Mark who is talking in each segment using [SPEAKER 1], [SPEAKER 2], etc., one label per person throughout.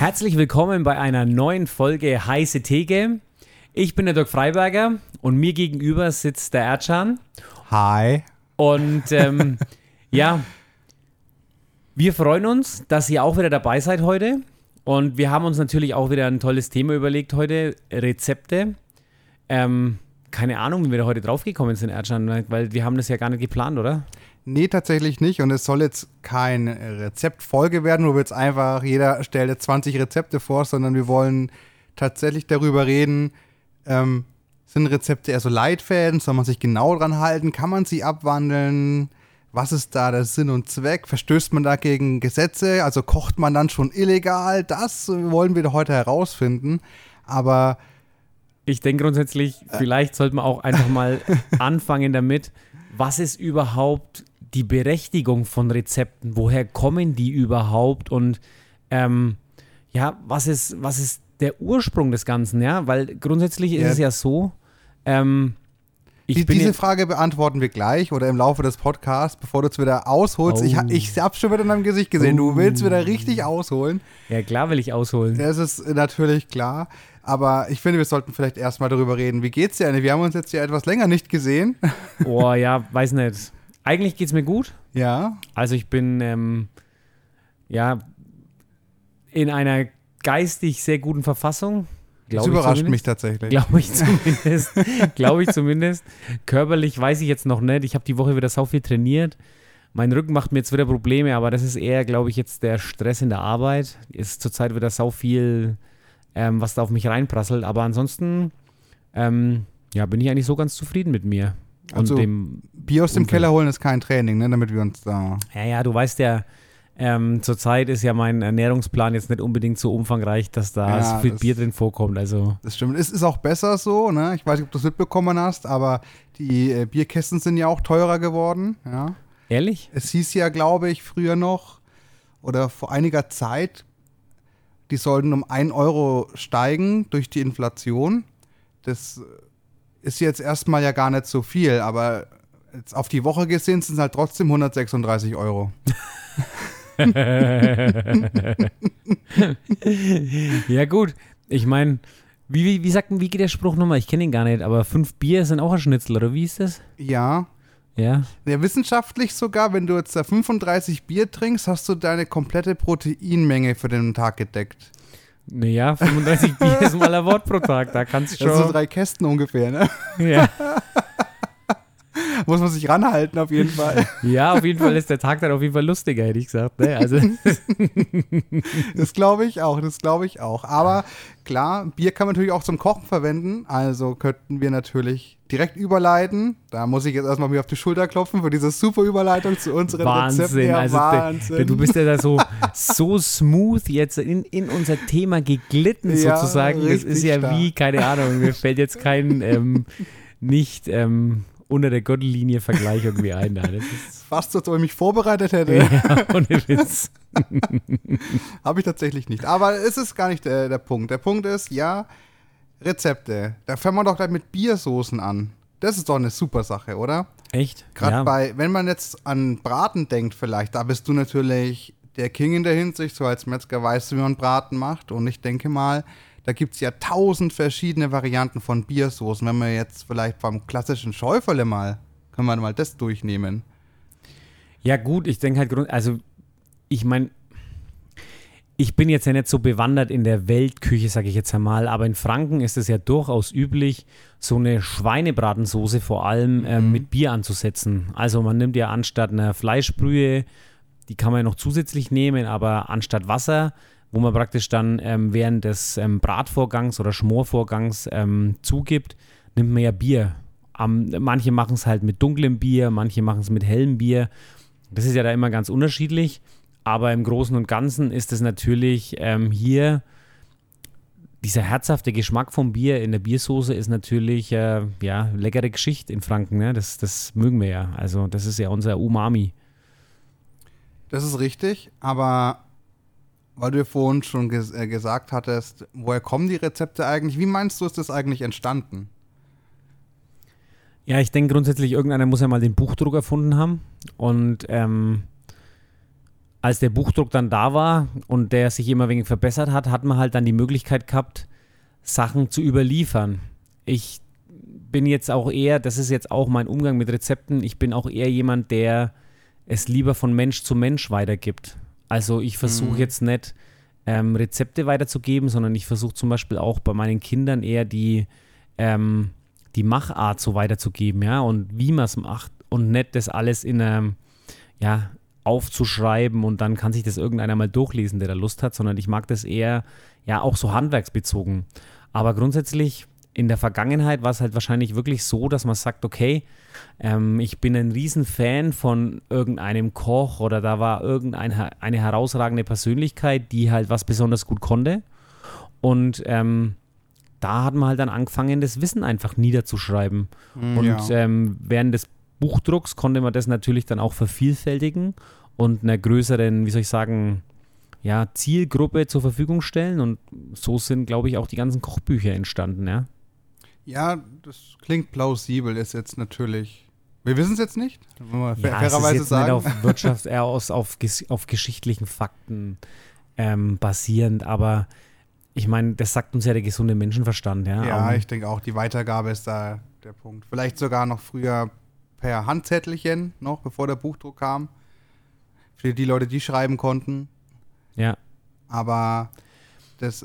[SPEAKER 1] Herzlich willkommen bei einer neuen Folge Heiße Theke. Ich bin der Dirk Freiberger und mir gegenüber sitzt der Erdschan.
[SPEAKER 2] Hi.
[SPEAKER 1] Und ähm, ja, wir freuen uns, dass ihr auch wieder dabei seid heute. Und wir haben uns natürlich auch wieder ein tolles Thema überlegt heute: Rezepte. Ähm, keine Ahnung, wie wir da heute draufgekommen sind, Erdschan, weil wir haben das ja gar nicht geplant, oder?
[SPEAKER 2] Nee, tatsächlich nicht. Und es soll jetzt keine Rezeptfolge werden, wo wir jetzt einfach, jeder stellt jetzt 20 Rezepte vor, sondern wir wollen tatsächlich darüber reden, ähm, sind Rezepte eher so Leitfäden? Soll man sich genau dran halten? Kann man sie abwandeln? Was ist da der Sinn und Zweck? Verstößt man da gegen Gesetze? Also kocht man dann schon illegal? Das wollen wir heute herausfinden. Aber
[SPEAKER 1] ich denke grundsätzlich, vielleicht sollte man auch einfach mal anfangen damit, was ist überhaupt die Berechtigung von Rezepten? Woher kommen die überhaupt? Und ähm, ja, was ist, was ist der Ursprung des Ganzen? Ja, weil grundsätzlich ist ja. es ja so. Ähm,
[SPEAKER 2] die, diese Frage beantworten wir gleich oder im Laufe des Podcasts, bevor du es wieder ausholst. Oh. Ich, ich habe schon wieder in deinem Gesicht gesehen, oh. du willst wieder richtig ausholen.
[SPEAKER 1] Ja, klar will ich ausholen.
[SPEAKER 2] Das ist natürlich klar. Aber ich finde, wir sollten vielleicht erstmal darüber reden. Wie geht's dir, Wir haben uns jetzt ja etwas länger nicht gesehen.
[SPEAKER 1] Oh ja, weiß nicht. Eigentlich geht's mir gut.
[SPEAKER 2] Ja.
[SPEAKER 1] Also ich bin ähm, ja in einer geistig sehr guten Verfassung.
[SPEAKER 2] Das überrascht mich tatsächlich.
[SPEAKER 1] Glaube ich zumindest. Glaube ich zumindest. Körperlich weiß ich jetzt noch nicht. Ich habe die Woche wieder so viel trainiert. Mein Rücken macht mir jetzt wieder Probleme, aber das ist eher, glaube ich, jetzt der Stress in der Arbeit. Ist zurzeit wieder so viel ähm, was da auf mich reinprasselt. Aber ansonsten, ähm, ja, bin ich eigentlich so ganz zufrieden mit mir.
[SPEAKER 2] Also, dem Bier aus dem. Keller holen ist kein Training, ne, damit wir uns da.
[SPEAKER 1] Ja, ja, du weißt ja, ähm, zurzeit ist ja mein Ernährungsplan jetzt nicht unbedingt so umfangreich, dass da ja, so viel das, Bier drin vorkommt. Also.
[SPEAKER 2] Das stimmt. Es ist auch besser so, ne? Ich weiß nicht, ob du es mitbekommen hast, aber die äh, Bierkästen sind ja auch teurer geworden, ja.
[SPEAKER 1] Ehrlich?
[SPEAKER 2] Es hieß ja, glaube ich, früher noch oder vor einiger Zeit die sollten um 1 Euro steigen durch die Inflation. Das ist jetzt erstmal ja gar nicht so viel, aber jetzt auf die Woche gesehen sind es halt trotzdem 136 Euro.
[SPEAKER 1] ja, gut. Ich meine, wie, wie, wie, sagt, wie geht der Spruch nochmal? Ich kenne ihn gar nicht, aber fünf Bier sind auch ein Schnitzel, oder wie ist das?
[SPEAKER 2] Ja,
[SPEAKER 1] ja.
[SPEAKER 2] Ja, wissenschaftlich sogar, wenn du jetzt da 35 Bier trinkst, hast du deine komplette Proteinmenge für den Tag gedeckt.
[SPEAKER 1] Naja, 35 Bier ist mal ein Wort pro Tag, da kannst du schon. Das sind
[SPEAKER 2] so drei Kästen ungefähr, ne?
[SPEAKER 1] Ja.
[SPEAKER 2] Muss man sich ranhalten, auf jeden Fall.
[SPEAKER 1] Ja, auf jeden Fall ist der Tag dann auf jeden Fall lustiger, hätte ich gesagt. Ne? Also.
[SPEAKER 2] das glaube ich auch, das glaube ich auch. Aber klar, Bier kann man natürlich auch zum Kochen verwenden. Also könnten wir natürlich direkt überleiten. Da muss ich jetzt erstmal mir auf die Schulter klopfen für diese super Überleitung zu unseren
[SPEAKER 1] Wahnsinn,
[SPEAKER 2] Rezepten.
[SPEAKER 1] Ja, also Wahnsinn. Der, du bist ja da so, so smooth jetzt in, in unser Thema geglitten ja, sozusagen. Das ist ja stark. wie, keine Ahnung, mir fällt jetzt kein ähm, nicht ähm, unter der Gürtellinie Vergleich irgendwie ein. Ist
[SPEAKER 2] Fast, als ob ich mich vorbereitet hätte.
[SPEAKER 1] Ja, ohne Witz.
[SPEAKER 2] Habe ich tatsächlich nicht. Aber es ist gar nicht der, der Punkt. Der Punkt ist, ja, Rezepte. Da fängt man doch gleich mit Biersoßen an. Das ist doch eine super Sache, oder?
[SPEAKER 1] Echt?
[SPEAKER 2] Gerade ja. bei, wenn man jetzt an Braten denkt, vielleicht, da bist du natürlich der King in der Hinsicht. So als Metzger weißt du, wie man Braten macht. Und ich denke mal, da gibt es ja tausend verschiedene Varianten von Biersoßen. Wenn wir jetzt vielleicht vom klassischen Schäuferle mal, können wir mal das durchnehmen.
[SPEAKER 1] Ja, gut, ich denke halt, also ich meine, ich bin jetzt ja nicht so bewandert in der Weltküche, sage ich jetzt einmal, aber in Franken ist es ja durchaus üblich, so eine Schweinebratensoße vor allem äh, mhm. mit Bier anzusetzen. Also man nimmt ja anstatt einer Fleischbrühe, die kann man ja noch zusätzlich nehmen, aber anstatt Wasser wo man praktisch dann ähm, während des ähm, Bratvorgangs oder Schmorvorgangs ähm, zugibt, nimmt man ja Bier. manche machen es halt mit dunklem Bier, manche machen es mit hellem Bier. Das ist ja da immer ganz unterschiedlich. Aber im Großen und Ganzen ist es natürlich ähm, hier dieser herzhafte Geschmack vom Bier in der Biersoße ist natürlich äh, ja leckere Geschichte in Franken. Ne? Das, das mögen wir ja. Also das ist ja unser Umami.
[SPEAKER 2] Das ist richtig, aber weil du vorhin schon ges äh, gesagt hattest, woher kommen die Rezepte eigentlich? Wie meinst du, ist das eigentlich entstanden?
[SPEAKER 1] Ja, ich denke grundsätzlich, irgendeiner muss ja mal den Buchdruck erfunden haben. Und ähm, als der Buchdruck dann da war und der sich immer wenig verbessert hat, hat man halt dann die Möglichkeit gehabt, Sachen zu überliefern. Ich bin jetzt auch eher, das ist jetzt auch mein Umgang mit Rezepten, ich bin auch eher jemand, der es lieber von Mensch zu Mensch weitergibt. Also ich versuche mhm. jetzt nicht ähm, Rezepte weiterzugeben, sondern ich versuche zum Beispiel auch bei meinen Kindern eher die, ähm, die Machart so weiterzugeben, ja, und wie man es macht und nicht das alles in einem, ja, aufzuschreiben und dann kann sich das irgendeiner mal durchlesen, der da Lust hat, sondern ich mag das eher, ja, auch so handwerksbezogen. Aber grundsätzlich in der Vergangenheit war es halt wahrscheinlich wirklich so, dass man sagt, okay, ähm, ich bin ein Riesenfan von irgendeinem Koch oder da war irgendeine eine herausragende Persönlichkeit, die halt was besonders gut konnte. Und ähm, da hat man halt dann angefangen, das Wissen einfach niederzuschreiben. Mm, und ja. ähm, während des Buchdrucks konnte man das natürlich dann auch vervielfältigen und einer größeren, wie soll ich sagen, ja, Zielgruppe zur Verfügung stellen. Und so sind, glaube ich, auch die ganzen Kochbücher entstanden, ja.
[SPEAKER 2] Ja, das klingt plausibel, ist jetzt natürlich. Wir wissen es jetzt nicht,
[SPEAKER 1] man ja, fairerweise es ist jetzt sagen. Nicht auf Wirtschaft, eher aus, auf, auf geschichtlichen Fakten ähm, basierend, aber ich meine, das sagt uns ja der gesunde Menschenverstand, ja.
[SPEAKER 2] Ja, um, ich denke auch, die Weitergabe ist da der Punkt. Vielleicht sogar noch früher per Handzettelchen, noch bevor der Buchdruck kam. Für die Leute, die schreiben konnten.
[SPEAKER 1] Ja.
[SPEAKER 2] Aber das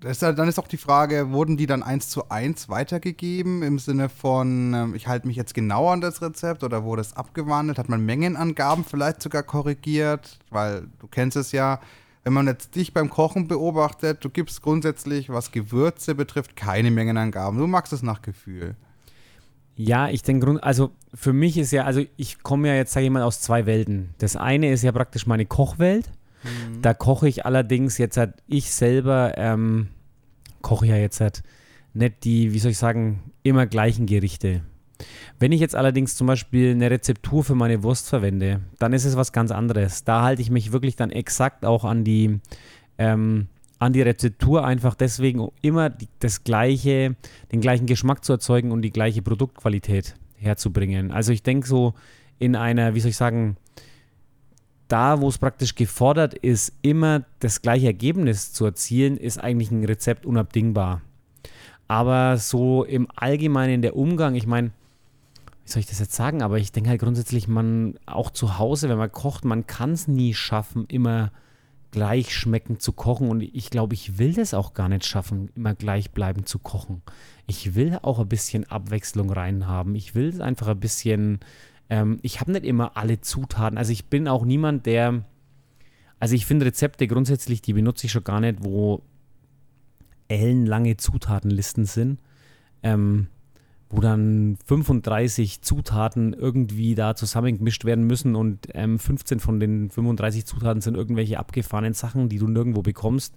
[SPEAKER 2] das, dann ist auch die Frage, wurden die dann eins zu eins weitergegeben im Sinne von, ähm, ich halte mich jetzt genau an das Rezept oder wurde es abgewandelt? Hat man Mengenangaben vielleicht sogar korrigiert? Weil du kennst es ja, wenn man jetzt dich beim Kochen beobachtet, du gibst grundsätzlich, was Gewürze betrifft, keine Mengenangaben. Du magst es nach Gefühl.
[SPEAKER 1] Ja, ich denke, also für mich ist ja, also ich komme ja jetzt, sage ich mal, aus zwei Welten. Das eine ist ja praktisch meine Kochwelt Mhm. Da koche ich allerdings jetzt halt, ich selber ähm, koche ja jetzt halt nicht die, wie soll ich sagen, immer gleichen Gerichte. Wenn ich jetzt allerdings zum Beispiel eine Rezeptur für meine Wurst verwende, dann ist es was ganz anderes. Da halte ich mich wirklich dann exakt auch an die, ähm, an die Rezeptur, einfach deswegen, immer die, das gleiche, den gleichen Geschmack zu erzeugen und die gleiche Produktqualität herzubringen. Also ich denke so in einer, wie soll ich sagen, da, wo es praktisch gefordert ist, immer das gleiche Ergebnis zu erzielen, ist eigentlich ein Rezept unabdingbar. Aber so im Allgemeinen der Umgang, ich meine, wie soll ich das jetzt sagen, aber ich denke halt grundsätzlich, man auch zu Hause, wenn man kocht, man kann es nie schaffen, immer gleich schmeckend zu kochen. Und ich glaube, ich will das auch gar nicht schaffen, immer gleichbleibend zu kochen. Ich will auch ein bisschen Abwechslung reinhaben. Ich will es einfach ein bisschen ähm, ich habe nicht immer alle Zutaten. Also ich bin auch niemand, der. Also ich finde Rezepte grundsätzlich, die benutze ich schon gar nicht, wo ellenlange Zutatenlisten sind. Ähm, wo dann 35 Zutaten irgendwie da zusammengemischt werden müssen und ähm, 15 von den 35 Zutaten sind irgendwelche abgefahrenen Sachen, die du nirgendwo bekommst.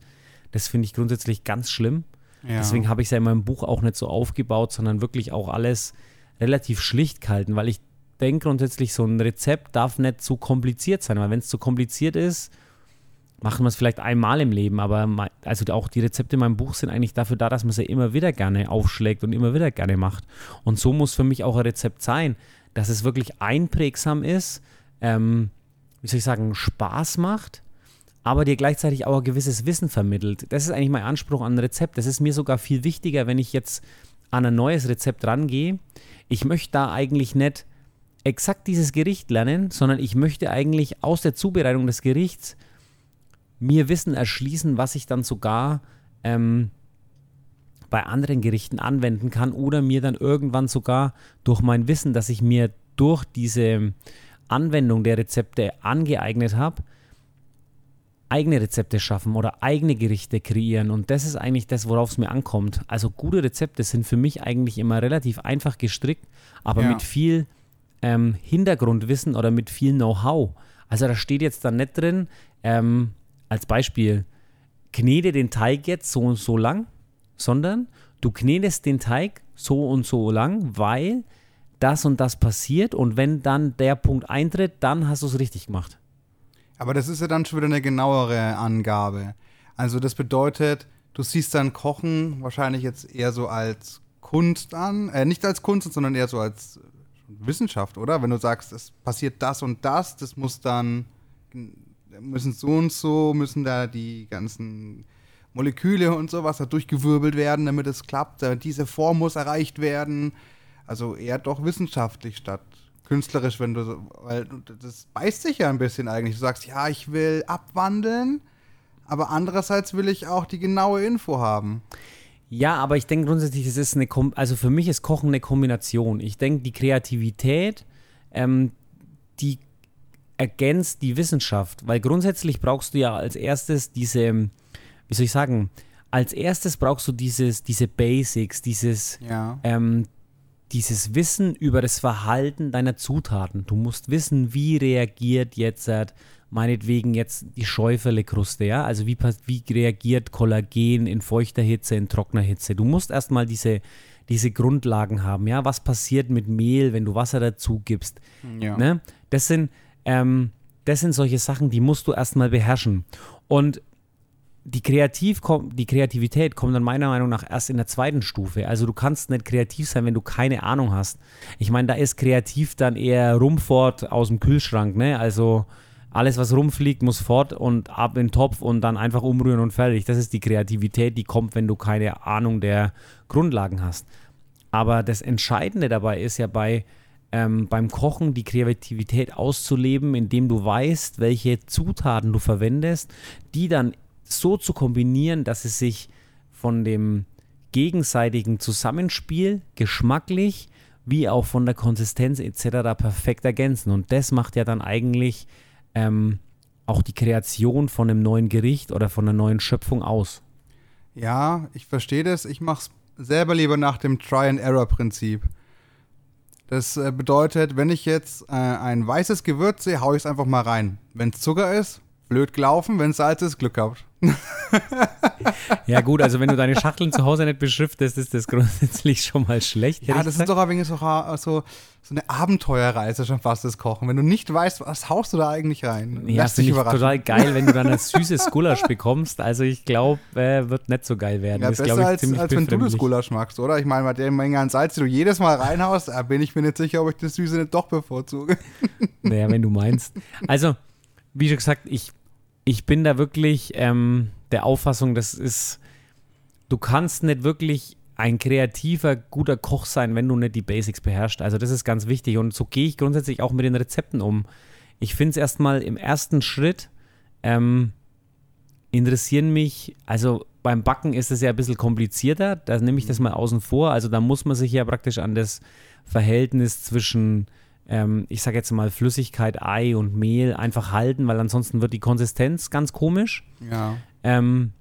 [SPEAKER 1] Das finde ich grundsätzlich ganz schlimm. Ja. Deswegen habe ich es ja in meinem Buch auch nicht so aufgebaut, sondern wirklich auch alles relativ schlicht gehalten, weil ich denke grundsätzlich, so ein Rezept darf nicht zu kompliziert sein, weil wenn es zu kompliziert ist, machen wir es vielleicht einmal im Leben, aber also auch die Rezepte in meinem Buch sind eigentlich dafür da, dass man sie immer wieder gerne aufschlägt und immer wieder gerne macht. Und so muss für mich auch ein Rezept sein, dass es wirklich einprägsam ist, ähm, wie soll ich sagen, Spaß macht, aber dir gleichzeitig auch ein gewisses Wissen vermittelt. Das ist eigentlich mein Anspruch an ein Rezept. Das ist mir sogar viel wichtiger, wenn ich jetzt an ein neues Rezept rangehe. Ich möchte da eigentlich nicht exakt dieses Gericht lernen, sondern ich möchte eigentlich aus der Zubereitung des Gerichts mir Wissen erschließen, was ich dann sogar ähm, bei anderen Gerichten anwenden kann oder mir dann irgendwann sogar durch mein Wissen, das ich mir durch diese Anwendung der Rezepte angeeignet habe, eigene Rezepte schaffen oder eigene Gerichte kreieren. Und das ist eigentlich das, worauf es mir ankommt. Also gute Rezepte sind für mich eigentlich immer relativ einfach gestrickt, aber ja. mit viel ähm, Hintergrundwissen oder mit viel Know-how. Also da steht jetzt dann nicht drin, ähm, als Beispiel, knete den Teig jetzt so und so lang, sondern du knetest den Teig so und so lang, weil das und das passiert und wenn dann der Punkt eintritt, dann hast du es richtig gemacht.
[SPEAKER 2] Aber das ist ja dann schon wieder eine genauere Angabe. Also das bedeutet, du siehst dann Kochen wahrscheinlich jetzt eher so als Kunst an, äh, nicht als Kunst, sondern eher so als Wissenschaft, oder? Wenn du sagst, es passiert das und das, das muss dann müssen so und so, müssen da die ganzen Moleküle und sowas da durchgewirbelt werden, damit es klappt. Diese Form muss erreicht werden. Also eher doch wissenschaftlich statt künstlerisch, wenn du so, weil das beißt sich ja ein bisschen eigentlich. Du sagst, ja, ich will abwandeln, aber andererseits will ich auch die genaue Info haben.
[SPEAKER 1] Ja, aber ich denke grundsätzlich, es ist eine, Kom also für mich ist Kochen eine Kombination. Ich denke, die Kreativität, ähm, die ergänzt die Wissenschaft, weil grundsätzlich brauchst du ja als erstes diese, wie soll ich sagen, als erstes brauchst du dieses, diese Basics, dieses,
[SPEAKER 2] ja.
[SPEAKER 1] ähm, dieses Wissen über das Verhalten deiner Zutaten. Du musst wissen, wie reagiert jetzt äh, meinetwegen jetzt die Schäuferle-Kruste, ja? Also wie, wie reagiert Kollagen in feuchter Hitze, in trockener Hitze. Du musst erstmal diese, diese Grundlagen haben, ja? Was passiert mit Mehl, wenn du Wasser dazu gibst?
[SPEAKER 2] Ja.
[SPEAKER 1] Ne? Das sind, ähm, das sind solche Sachen, die musst du erstmal beherrschen. Und die, Kreativ die Kreativität kommt dann meiner Meinung nach erst in der zweiten Stufe. Also du kannst nicht kreativ sein, wenn du keine Ahnung hast. Ich meine, da ist kreativ dann eher Rumfort aus dem Kühlschrank, ne? Also alles, was rumfliegt, muss fort und ab in den Topf und dann einfach umrühren und fertig. Das ist die Kreativität, die kommt, wenn du keine Ahnung der Grundlagen hast. Aber das Entscheidende dabei ist ja bei ähm, beim Kochen die Kreativität auszuleben, indem du weißt, welche Zutaten du verwendest, die dann so zu kombinieren, dass es sich von dem gegenseitigen Zusammenspiel geschmacklich wie auch von der Konsistenz etc. perfekt ergänzen. Und das macht ja dann eigentlich ähm, auch die Kreation von einem neuen Gericht oder von einer neuen Schöpfung aus.
[SPEAKER 2] Ja, ich verstehe das. Ich mache es selber lieber nach dem Try-and-Error-Prinzip. Das äh, bedeutet, wenn ich jetzt äh, ein weißes Gewürz sehe, haue ich es einfach mal rein. Wenn es Zucker ist, blöd gelaufen, wenn es Salz ist, Glück gehabt.
[SPEAKER 1] ja, gut, also wenn du deine Schachteln zu Hause nicht beschriftest, ist das grundsätzlich schon mal schlecht.
[SPEAKER 2] Ja, das ist doch ein wenig so, so, so eine Abenteuerreise schon fast, das Kochen. Wenn du nicht weißt, was haust du da eigentlich rein?
[SPEAKER 1] Ja, finde ich total geil, wenn du dann ein süßes Gulasch bekommst. Also ich glaube, äh, wird nicht so geil werden.
[SPEAKER 2] Ja,
[SPEAKER 1] das
[SPEAKER 2] besser
[SPEAKER 1] ich,
[SPEAKER 2] als, als wenn du das Gulasch magst, oder? Ich meine, bei der Menge an Salz, die du jedes Mal reinhaust, da bin ich mir nicht sicher, ob ich das Süße nicht doch bevorzuge.
[SPEAKER 1] Naja, wenn du meinst. Also, wie schon gesagt, ich, ich bin da wirklich... Ähm, der Auffassung, das ist, du kannst nicht wirklich ein kreativer, guter Koch sein, wenn du nicht die Basics beherrschst. Also das ist ganz wichtig und so gehe ich grundsätzlich auch mit den Rezepten um. Ich finde es erstmal im ersten Schritt ähm, interessieren mich, also beim Backen ist es ja ein bisschen komplizierter, da nehme ich das mal außen vor. Also da muss man sich ja praktisch an das Verhältnis zwischen, ähm, ich sage jetzt mal Flüssigkeit, Ei und Mehl einfach halten, weil ansonsten wird die Konsistenz ganz komisch.
[SPEAKER 2] Ja.
[SPEAKER 1] Ähm,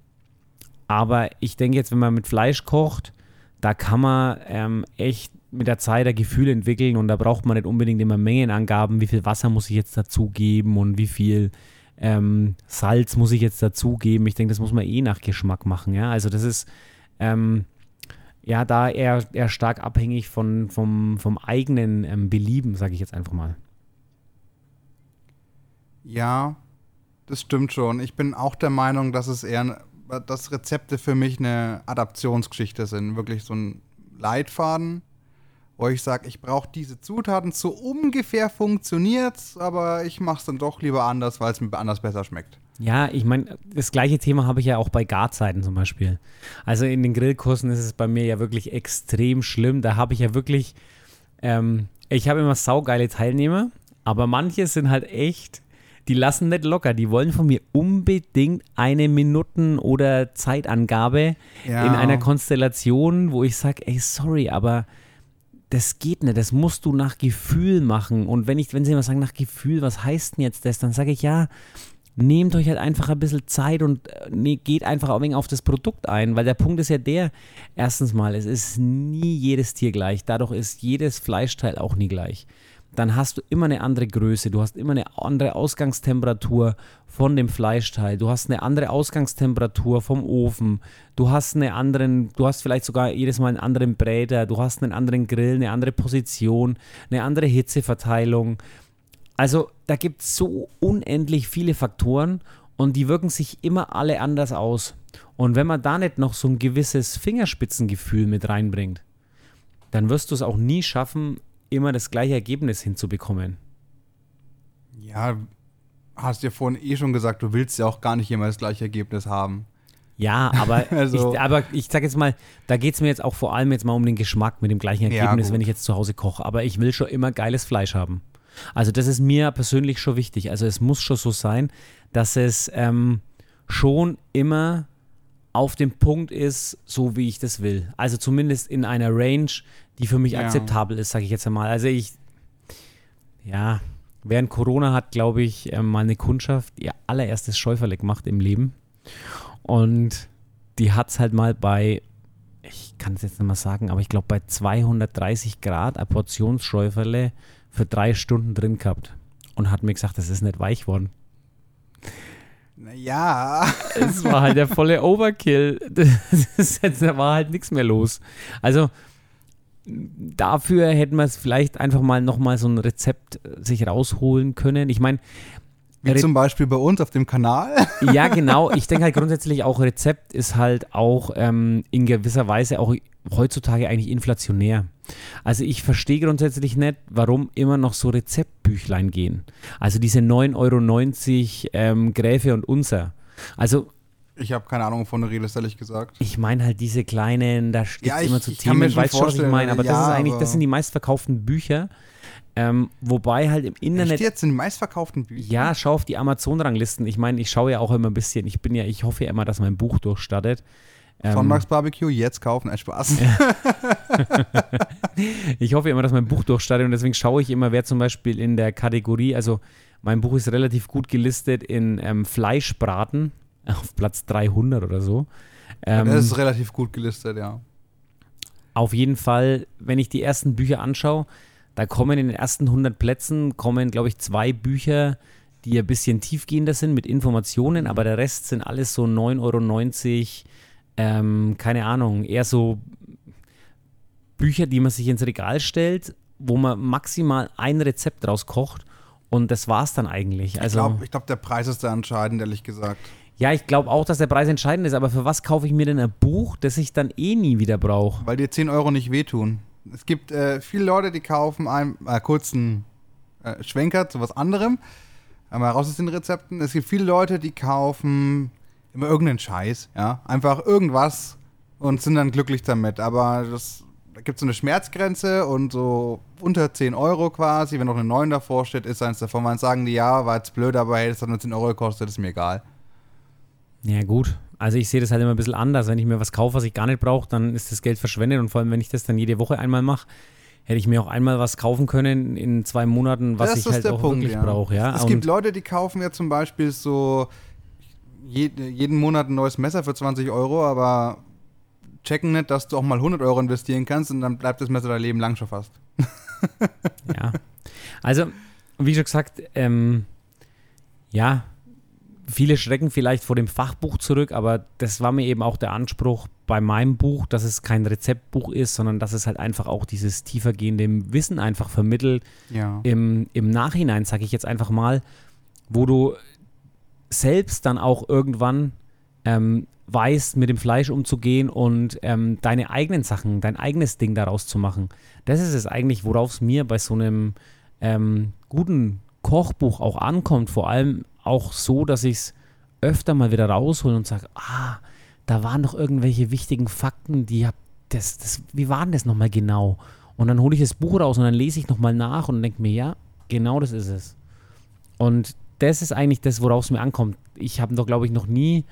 [SPEAKER 1] aber ich denke jetzt, wenn man mit Fleisch kocht, da kann man ähm, echt mit der Zeit ein Gefühl entwickeln und da braucht man nicht unbedingt immer Mengenangaben, wie viel Wasser muss ich jetzt dazugeben und wie viel ähm, Salz muss ich jetzt dazugeben. Ich denke, das muss man eh nach Geschmack machen. Ja? Also das ist ähm, ja da eher, eher stark abhängig von, vom, vom eigenen ähm, Belieben, sage ich jetzt einfach mal.
[SPEAKER 2] Ja, das stimmt schon. Ich bin auch der Meinung, dass es eher, dass Rezepte für mich eine Adaptionsgeschichte sind. Wirklich so ein Leitfaden, wo ich sage, ich brauche diese Zutaten, so ungefähr funktioniert aber ich mache es dann doch lieber anders, weil es mir anders besser schmeckt.
[SPEAKER 1] Ja, ich meine, das gleiche Thema habe ich ja auch bei Garzeiten zum Beispiel. Also in den Grillkursen ist es bei mir ja wirklich extrem schlimm. Da habe ich ja wirklich, ähm, ich habe immer saugeile Teilnehmer, aber manche sind halt echt die lassen nicht locker. Die wollen von mir unbedingt eine Minuten- oder Zeitangabe ja. in einer Konstellation, wo ich sage, ey, sorry, aber das geht nicht. Das musst du nach Gefühl machen. Und wenn ich, wenn sie immer sagen, nach Gefühl, was heißt denn jetzt das? Dann sage ich, ja, nehmt euch halt einfach ein bisschen Zeit und äh, nee, geht einfach ein wenig auf das Produkt ein, weil der Punkt ist ja der, erstens mal, es ist nie jedes Tier gleich, dadurch ist jedes Fleischteil auch nie gleich dann hast du immer eine andere Größe, du hast immer eine andere Ausgangstemperatur von dem Fleischteil, du hast eine andere Ausgangstemperatur vom Ofen, du hast einen anderen, du hast vielleicht sogar jedes Mal einen anderen Bräter, du hast einen anderen Grill, eine andere Position, eine andere Hitzeverteilung. Also da gibt es so unendlich viele Faktoren und die wirken sich immer alle anders aus. Und wenn man da nicht noch so ein gewisses Fingerspitzengefühl mit reinbringt, dann wirst du es auch nie schaffen, immer das gleiche Ergebnis hinzubekommen.
[SPEAKER 2] Ja, hast ja vorhin eh schon gesagt, du willst ja auch gar nicht immer das gleiche Ergebnis haben.
[SPEAKER 1] Ja, aber,
[SPEAKER 2] Also-
[SPEAKER 1] ich, aber ich sag jetzt mal, da geht es mir jetzt auch vor allem jetzt mal um den Geschmack mit dem gleichen
[SPEAKER 2] Ja,
[SPEAKER 1] Ergebnis,
[SPEAKER 2] gut.
[SPEAKER 1] wenn ich jetzt zu Hause koche. Aber ich will schon immer geiles Fleisch haben. Also das ist mir persönlich schon wichtig. Also es muss schon so sein, dass es ähm, schon immer auf dem Punkt ist, so wie ich das will. Also zumindest in einer Range, die für mich
[SPEAKER 2] Ja.
[SPEAKER 1] akzeptabel ist, sage ich jetzt einmal. Also ich, ja, während Corona hat, glaube ich, ähm, mal eine Kundschaft ihr allererstes Schäuferle gemacht im Leben. Und die hat es halt mal bei, ich kann es jetzt nicht mal sagen, aber ich glaube bei 230 Grad ein Portionsschäuferle für drei Stunden drin gehabt. Und hat mir gesagt, das ist nicht weich worden.
[SPEAKER 2] Ja.
[SPEAKER 1] Es war halt der volle Overkill. Das jetzt, da war halt nichts mehr los. Also dafür hätten wir es vielleicht einfach mal nochmal so ein Rezept äh, sich rausholen können. Ich meine,
[SPEAKER 2] Wie
[SPEAKER 1] Re-
[SPEAKER 2] zum Beispiel bei uns auf dem Kanal.
[SPEAKER 1] ja genau, ich denke halt grundsätzlich auch Rezept ist halt auch ähm, in gewisser Weise auch heutzutage eigentlich inflationär. Also ich verstehe grundsätzlich nicht, warum immer noch so Rezeptbüchlein gehen. Also diese 9,90 Euro ähm, Gräfe und Unser. Also
[SPEAKER 2] Ich habe keine Ahnung, wovon du redest, ehrlich gesagt.
[SPEAKER 1] Ich meine halt diese kleinen, da steht
[SPEAKER 2] Ja, ich-
[SPEAKER 1] immer zu
[SPEAKER 2] ich kann mir
[SPEAKER 1] Themen,
[SPEAKER 2] schon
[SPEAKER 1] weißt schon, was ich meine, aber das
[SPEAKER 2] ja,
[SPEAKER 1] ist eigentlich, das sind die meistverkauften Bücher. Ähm, wobei halt im
[SPEAKER 2] Echt
[SPEAKER 1] Internet,
[SPEAKER 2] jetzt sind die meistverkauften Bücher?
[SPEAKER 1] ja, schau auf die Amazon-Ranglisten. Ich meine, ich schaue ja auch immer ein bisschen, ich bin ja, ich hoffe ja immer, dass mein Buch durchstartet. Ähm,
[SPEAKER 2] Sonntagsbarbecue, jetzt kaufen, ein Spaß.
[SPEAKER 1] Ich hoffe immer, dass mein Buch durchstartet und deswegen schaue ich immer, wer zum Beispiel in der Kategorie, also mein Buch ist relativ gut gelistet in ähm, Fleischbraten auf Platz 300 oder so. Ähm,
[SPEAKER 2] das ist relativ gut gelistet, ja.
[SPEAKER 1] Auf jeden Fall, wenn ich die ersten Bücher anschaue, da kommen in den ersten 100 Plätzen, kommen, glaube ich, zwei Bücher, die ein bisschen tiefgehender sind mit Informationen, aber der Rest sind alles so 9,90 Euro, ähm, keine Ahnung, eher so Bücher, die man sich ins Regal stellt, wo man maximal ein Rezept draus kocht und das war's dann eigentlich. Also,
[SPEAKER 2] ich glaube, ich glaub, der Preis ist da entscheidend, ehrlich gesagt.
[SPEAKER 1] ja, ich glaube auch, dass der Preis entscheidend ist, aber für was kaufe ich mir denn ein Buch, das ich dann eh nie wieder brauche?
[SPEAKER 2] Weil dir 10 Euro nicht wehtun. Es gibt äh, viele Leute, die kaufen einen äh, kurzen äh, Schwenker zu was anderem. Einmal raus aus den Rezepten. Es gibt viele Leute, die kaufen immer irgendeinen Scheiß, ja. Einfach irgendwas und sind dann glücklich damit. Aber das, da gibt es so eine Schmerzgrenze und so unter 10 Euro quasi, wenn noch eine 9 davor steht, ist eins davon. Man sagen die, ja, war jetzt blöd, aber hey, das hat nur 10 Euro gekostet, ist mir egal.
[SPEAKER 1] Ja, gut. Also ich sehe das halt immer ein bisschen anders. Wenn ich mir was kaufe, was ich gar nicht brauche, dann ist das Geld verschwendet. Und vor allem, wenn ich das dann jede Woche einmal mache, hätte ich mir auch einmal was kaufen können in zwei Monaten, was ich halt auch wirklich brauche. Ja?
[SPEAKER 2] Es
[SPEAKER 1] Und-
[SPEAKER 2] gibt Leute, die kaufen ja zum Beispiel so je, jeden Monat ein neues Messer für 20 Euro, aber checken nicht, dass du auch mal 100 Euro investieren kannst und dann bleibt das Messer dein Leben lang schon fast.
[SPEAKER 1] Ja. Also, wie schon gesagt, ähm, ja, viele schrecken vielleicht vor dem Fachbuch zurück, aber das war mir eben auch der Anspruch bei meinem Buch, dass es kein Rezeptbuch ist, sondern dass es halt einfach auch dieses tiefergehende Wissen einfach vermittelt,
[SPEAKER 2] Ja.
[SPEAKER 1] im, im Nachhinein, sage ich jetzt einfach mal, wo du selbst dann auch irgendwann ähm, weißt, mit dem Fleisch umzugehen und ähm, deine eigenen Sachen, dein eigenes Ding daraus zu machen. Das ist es eigentlich, worauf es mir bei so einem ähm, guten Kochbuch auch ankommt. Vor allem auch so, dass ich es öfter mal wieder raushole und sage, ah, da waren doch irgendwelche wichtigen Fakten, die hab, das, das, wie waren das nochmal genau? Und dann hole ich das Buch raus und dann lese ich nochmal nach und denke mir, ja, genau das ist es. Und das ist eigentlich das, worauf es mir ankommt. Ich habe doch, glaube ich, noch nie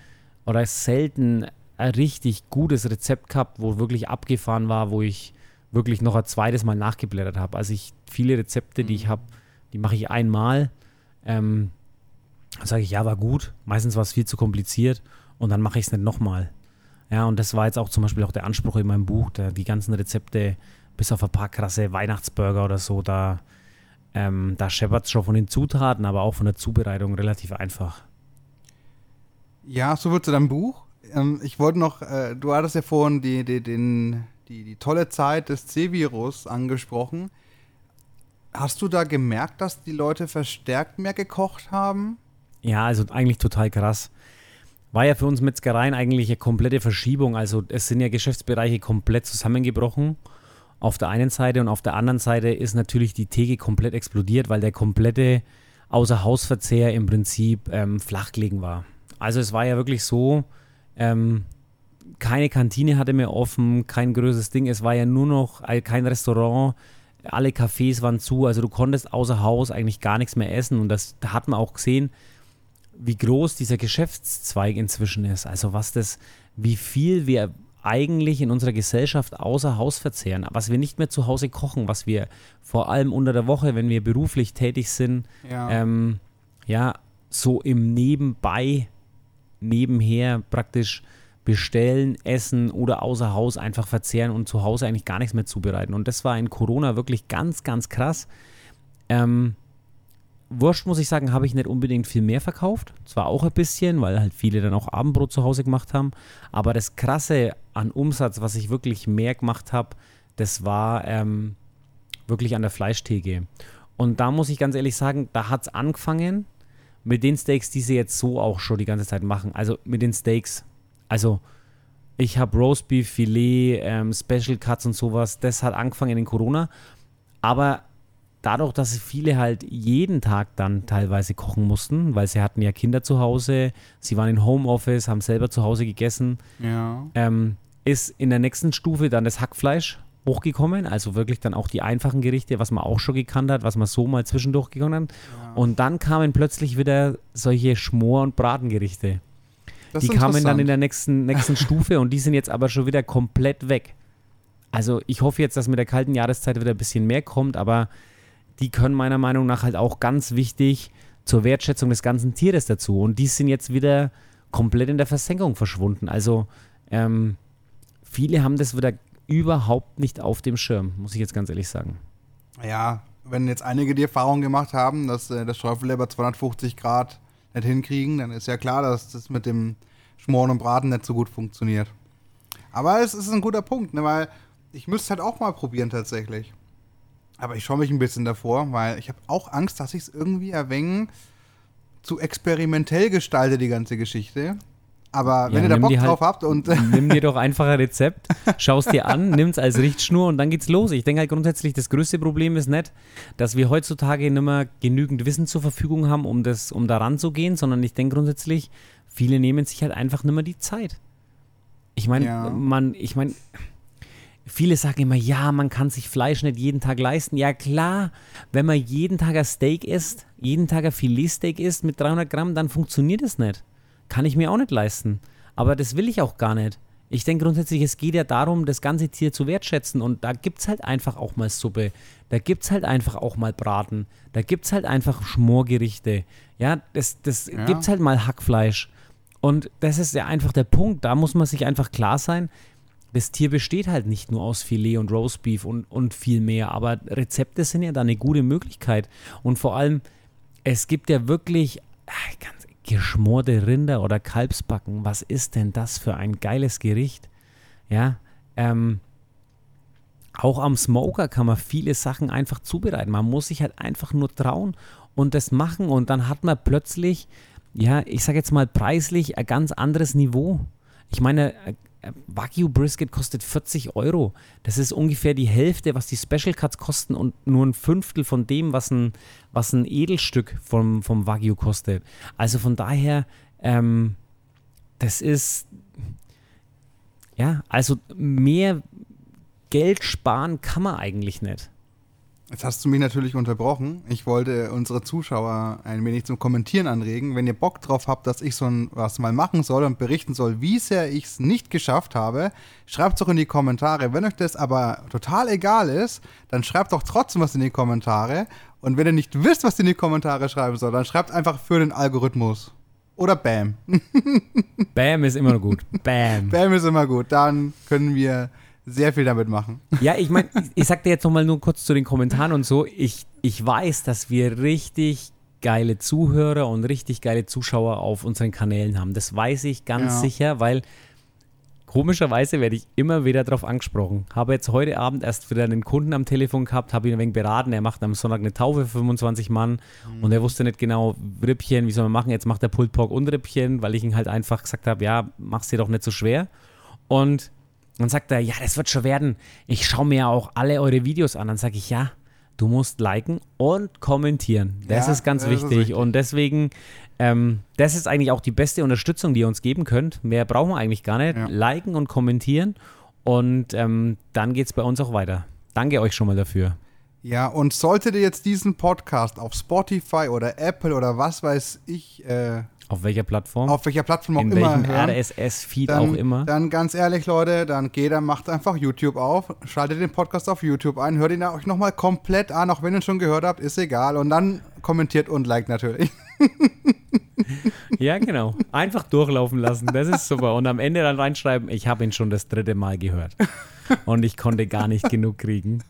[SPEAKER 1] oder selten ein richtig gutes Rezept gehabt, wo wirklich abgefahren war, wo ich wirklich noch ein zweites Mal nachgeblättert habe. Also ich, viele Rezepte, die ich habe, die mache ich einmal. Ähm, sage ich, ja, war gut. Meistens war es viel zu kompliziert und dann mache ich es nicht nochmal. Ja, und das war jetzt auch zum Beispiel auch der Anspruch in meinem Buch, da die ganzen Rezepte, bis auf ein paar krasse Weihnachtsburger oder so, da, ähm, da scheppert es schon von den Zutaten, aber auch von der Zubereitung relativ einfach.
[SPEAKER 2] Ja, so wird zu deinem Buch. Ähm, ich wollte noch, äh, du hattest ja vorhin die, die, den, die, die tolle Zeit des C-Virus angesprochen. Hast du da gemerkt, dass die Leute verstärkt mehr gekocht haben?
[SPEAKER 1] Ja, also eigentlich total krass. War ja für uns Metzgereien eigentlich eine komplette Verschiebung. Also es sind ja Geschäftsbereiche komplett zusammengebrochen auf der einen Seite und auf der anderen Seite ist natürlich die Theke komplett explodiert, weil der komplette außer Hausverzehr im Prinzip ähm, flach gelegen war. Also es war ja wirklich so, ähm, keine Kantine hatte mehr offen, kein größeres Ding, es war ja nur noch kein Restaurant, alle Cafés waren zu, also du konntest außer Haus eigentlich gar nichts mehr essen und das da hat man auch gesehen, wie groß dieser Geschäftszweig inzwischen ist. Also was das, wie viel wir eigentlich in unserer Gesellschaft außer Haus verzehren, was wir nicht mehr zu Hause kochen, was wir vor allem unter der Woche, wenn wir beruflich tätig sind, ja, ähm, ja so im Nebenbei, nebenher praktisch bestellen, essen oder außer Haus einfach verzehren und zu Hause eigentlich gar nichts mehr zubereiten. Und das war in Corona wirklich ganz, ganz krass. Ähm, Wurst, muss ich sagen, habe ich nicht unbedingt viel mehr verkauft. Zwar auch ein bisschen, weil halt viele dann auch Abendbrot zu Hause gemacht haben. Aber das Krasse an Umsatz, was ich wirklich mehr gemacht habe, das war ähm, wirklich an der Fleischtheke. Und da muss ich ganz ehrlich sagen, da hat es angefangen mit den Steaks, die sie jetzt so auch schon die ganze Zeit machen. Also mit den Steaks. Also ich habe Roastbeef, Filet, ähm, Special Cuts und sowas. Das hat angefangen in Corona. Aber dadurch, dass viele halt jeden Tag dann teilweise kochen mussten, weil sie hatten ja Kinder zu Hause, sie waren in Homeoffice, haben selber zu Hause gegessen,
[SPEAKER 2] ja.
[SPEAKER 1] ähm, ist in der nächsten Stufe dann das Hackfleisch hochgekommen, also wirklich dann auch die einfachen Gerichte, was man auch schon gekannt hat, was man so mal zwischendurch gegangen hat. Ja. Und dann kamen plötzlich wieder solche Schmor- und Bratengerichte. Das die kamen dann in der nächsten, nächsten Stufe und die sind jetzt aber schon wieder komplett weg. Also ich hoffe jetzt, dass mit der kalten Jahreszeit wieder ein bisschen mehr kommt, aber die können meiner Meinung nach halt auch ganz wichtig zur Wertschätzung des ganzen Tieres dazu. Und die sind jetzt wieder komplett in der Versenkung verschwunden. Also ähm, viele haben das wieder überhaupt nicht auf dem Schirm, muss ich jetzt ganz ehrlich sagen.
[SPEAKER 2] Ja, wenn jetzt einige die Erfahrung gemacht haben, dass äh, das Schäufelleber 250 Grad nicht hinkriegen, dann ist ja klar, dass das mit dem Schmoren und Braten nicht so gut funktioniert. Aber es ist ein guter Punkt, ne, weil ich müsste halt auch mal probieren tatsächlich. Aber ich schaue mich ein bisschen davor, weil ich habe auch Angst, dass ich es irgendwie erwängen zu experimentell gestalte, die ganze Geschichte. Aber wenn ja, ihr da Bock drauf halt, habt und.
[SPEAKER 1] Nimm dir doch einfach ein Rezept, schaust dir an, nimm es als Richtschnur und dann geht's los. Ich denke halt grundsätzlich, das größte Problem ist nicht, dass wir heutzutage nicht mehr genügend Wissen zur Verfügung haben, um, das, um daran zu gehen, sondern ich denke grundsätzlich, viele nehmen sich halt einfach nicht mehr die Zeit. Ich meine, ja. man, ich meine, Viele sagen immer, ja, man kann sich Fleisch nicht jeden Tag leisten. Ja klar, wenn man jeden Tag ein Steak isst, jeden Tag ein Filetsteak isst mit 300 Gramm, dann funktioniert es nicht. Kann ich mir auch nicht leisten. Aber das will ich auch gar nicht. Ich denke grundsätzlich, es geht ja darum, das ganze Tier zu wertschätzen. Und da gibt es halt einfach auch mal Suppe. Da gibt es halt einfach auch mal Braten. Da gibt es halt einfach Schmorgerichte. Ja, das, das ja. gibt es halt mal Hackfleisch. Und das ist ja einfach der Punkt. Da muss man sich einfach klar sein, das Tier besteht halt nicht nur aus Filet und Roastbeef und, und viel mehr, aber Rezepte sind ja da eine gute Möglichkeit. Und vor allem, es gibt ja wirklich ach, ganz geschmorte Rinder oder Kalbsbacken. Was ist denn das für ein geiles Gericht? Ja, ähm, auch am Smoker kann man viele Sachen einfach zubereiten. Man muss sich halt einfach nur trauen und das machen und dann hat man plötzlich, ja, ich sag jetzt mal preislich ein ganz anderes Niveau. Ich meine, Wagyu Brisket kostet 40 Euro. Das ist ungefähr die Hälfte, was die Special Cuts kosten und nur ein Fünftel von dem, was ein, was ein Edelstück vom, vom Wagyu kostet. Also von daher, ähm, das ist, ja, also mehr Geld sparen kann man eigentlich nicht.
[SPEAKER 2] Jetzt hast du mich natürlich unterbrochen. Ich wollte unsere Zuschauer ein wenig zum Kommentieren anregen. Wenn ihr Bock drauf habt, dass ich so was mal machen soll und berichten soll, wie sehr ich es nicht geschafft habe, schreibt es doch in die Kommentare. Wenn euch das aber total egal ist, dann schreibt doch trotzdem was in die Kommentare. Und wenn ihr nicht wisst, was ihr in die Kommentare schreiben soll, dann schreibt einfach für den Algorithmus. Oder Bam.
[SPEAKER 1] Bam ist immer gut. Bam.
[SPEAKER 2] Bam ist immer gut. Dann können wir sehr viel damit machen.
[SPEAKER 1] Ja, ich meine, ich, ich sag dir jetzt nochmal nur kurz zu den Kommentaren und so. Ich, ich weiß, dass wir richtig geile Zuhörer und richtig geile Zuschauer auf unseren Kanälen haben. Das weiß ich ganz ja. sicher, weil komischerweise werde ich immer wieder darauf angesprochen. Habe jetzt heute Abend erst wieder einen Kunden am Telefon gehabt, habe ihn ein wenig beraten. Er macht am Sonntag eine Taufe für 25 Mann mhm. und er wusste nicht genau, Rippchen, wie soll man machen? Jetzt macht er Pulled Pork und Rippchen, weil ich ihm halt einfach gesagt habe, ja, mach's dir doch nicht so schwer. Und dann sagt er, ja, das wird schon werden. Ich schaue mir ja auch alle eure Videos an. Dann sage ich, ja, du musst liken und kommentieren. Das
[SPEAKER 2] Ja,
[SPEAKER 1] ist ganz
[SPEAKER 2] das ist
[SPEAKER 1] wichtig.
[SPEAKER 2] wichtig.
[SPEAKER 1] und deswegen, ähm, das ist eigentlich auch die beste Unterstützung, die ihr uns geben könnt. Mehr brauchen wir eigentlich gar nicht.
[SPEAKER 2] Ja.
[SPEAKER 1] Liken und kommentieren. Und ähm, dann geht es bei uns auch weiter. Danke euch schon mal dafür.
[SPEAKER 2] Ja, und solltet ihr jetzt diesen Podcast auf Spotify oder Apple oder was weiß ich, äh,
[SPEAKER 1] Auf welcher Plattform?
[SPEAKER 2] auf welcher Plattform auch
[SPEAKER 1] In
[SPEAKER 2] immer
[SPEAKER 1] welchem
[SPEAKER 2] hören,
[SPEAKER 1] RSS-Feed auch immer.
[SPEAKER 2] Dann ganz ehrlich, Leute, dann geht er, macht einfach YouTube auf, schaltet den Podcast auf YouTube ein, hört ihn euch nochmal komplett an, auch wenn ihr ihn schon gehört habt, ist egal. Und dann kommentiert und liked natürlich.
[SPEAKER 1] Ja, genau. Einfach durchlaufen lassen. Das ist super. Und am Ende dann reinschreiben, ich habe ihn schon das dritte Mal gehört. Und ich konnte gar nicht genug kriegen.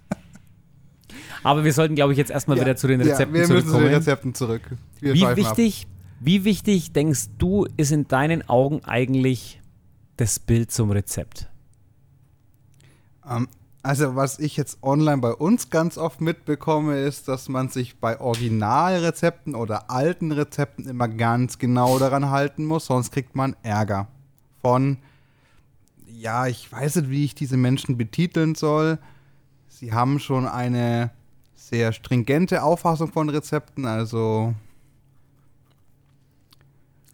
[SPEAKER 1] Aber wir sollten, glaube ich, jetzt erstmal wieder zu den Rezepten
[SPEAKER 2] ja, wir müssen zu
[SPEAKER 1] zurückkommen.
[SPEAKER 2] den Rezepten zurück. Wir
[SPEAKER 1] wie
[SPEAKER 2] schweifen ab.
[SPEAKER 1] Wie wichtig denkst du, ist in deinen Augen eigentlich das Bild zum Rezept?
[SPEAKER 2] Ähm, also, was ich jetzt online bei uns ganz oft mitbekomme, ist, dass man sich bei Originalrezepten oder alten Rezepten immer ganz genau daran halten muss, sonst kriegt man Ärger. Von, ja, ich weiß nicht, wie ich diese Menschen betiteln soll. Sie haben schon eine sehr stringente Auffassung von Rezepten, also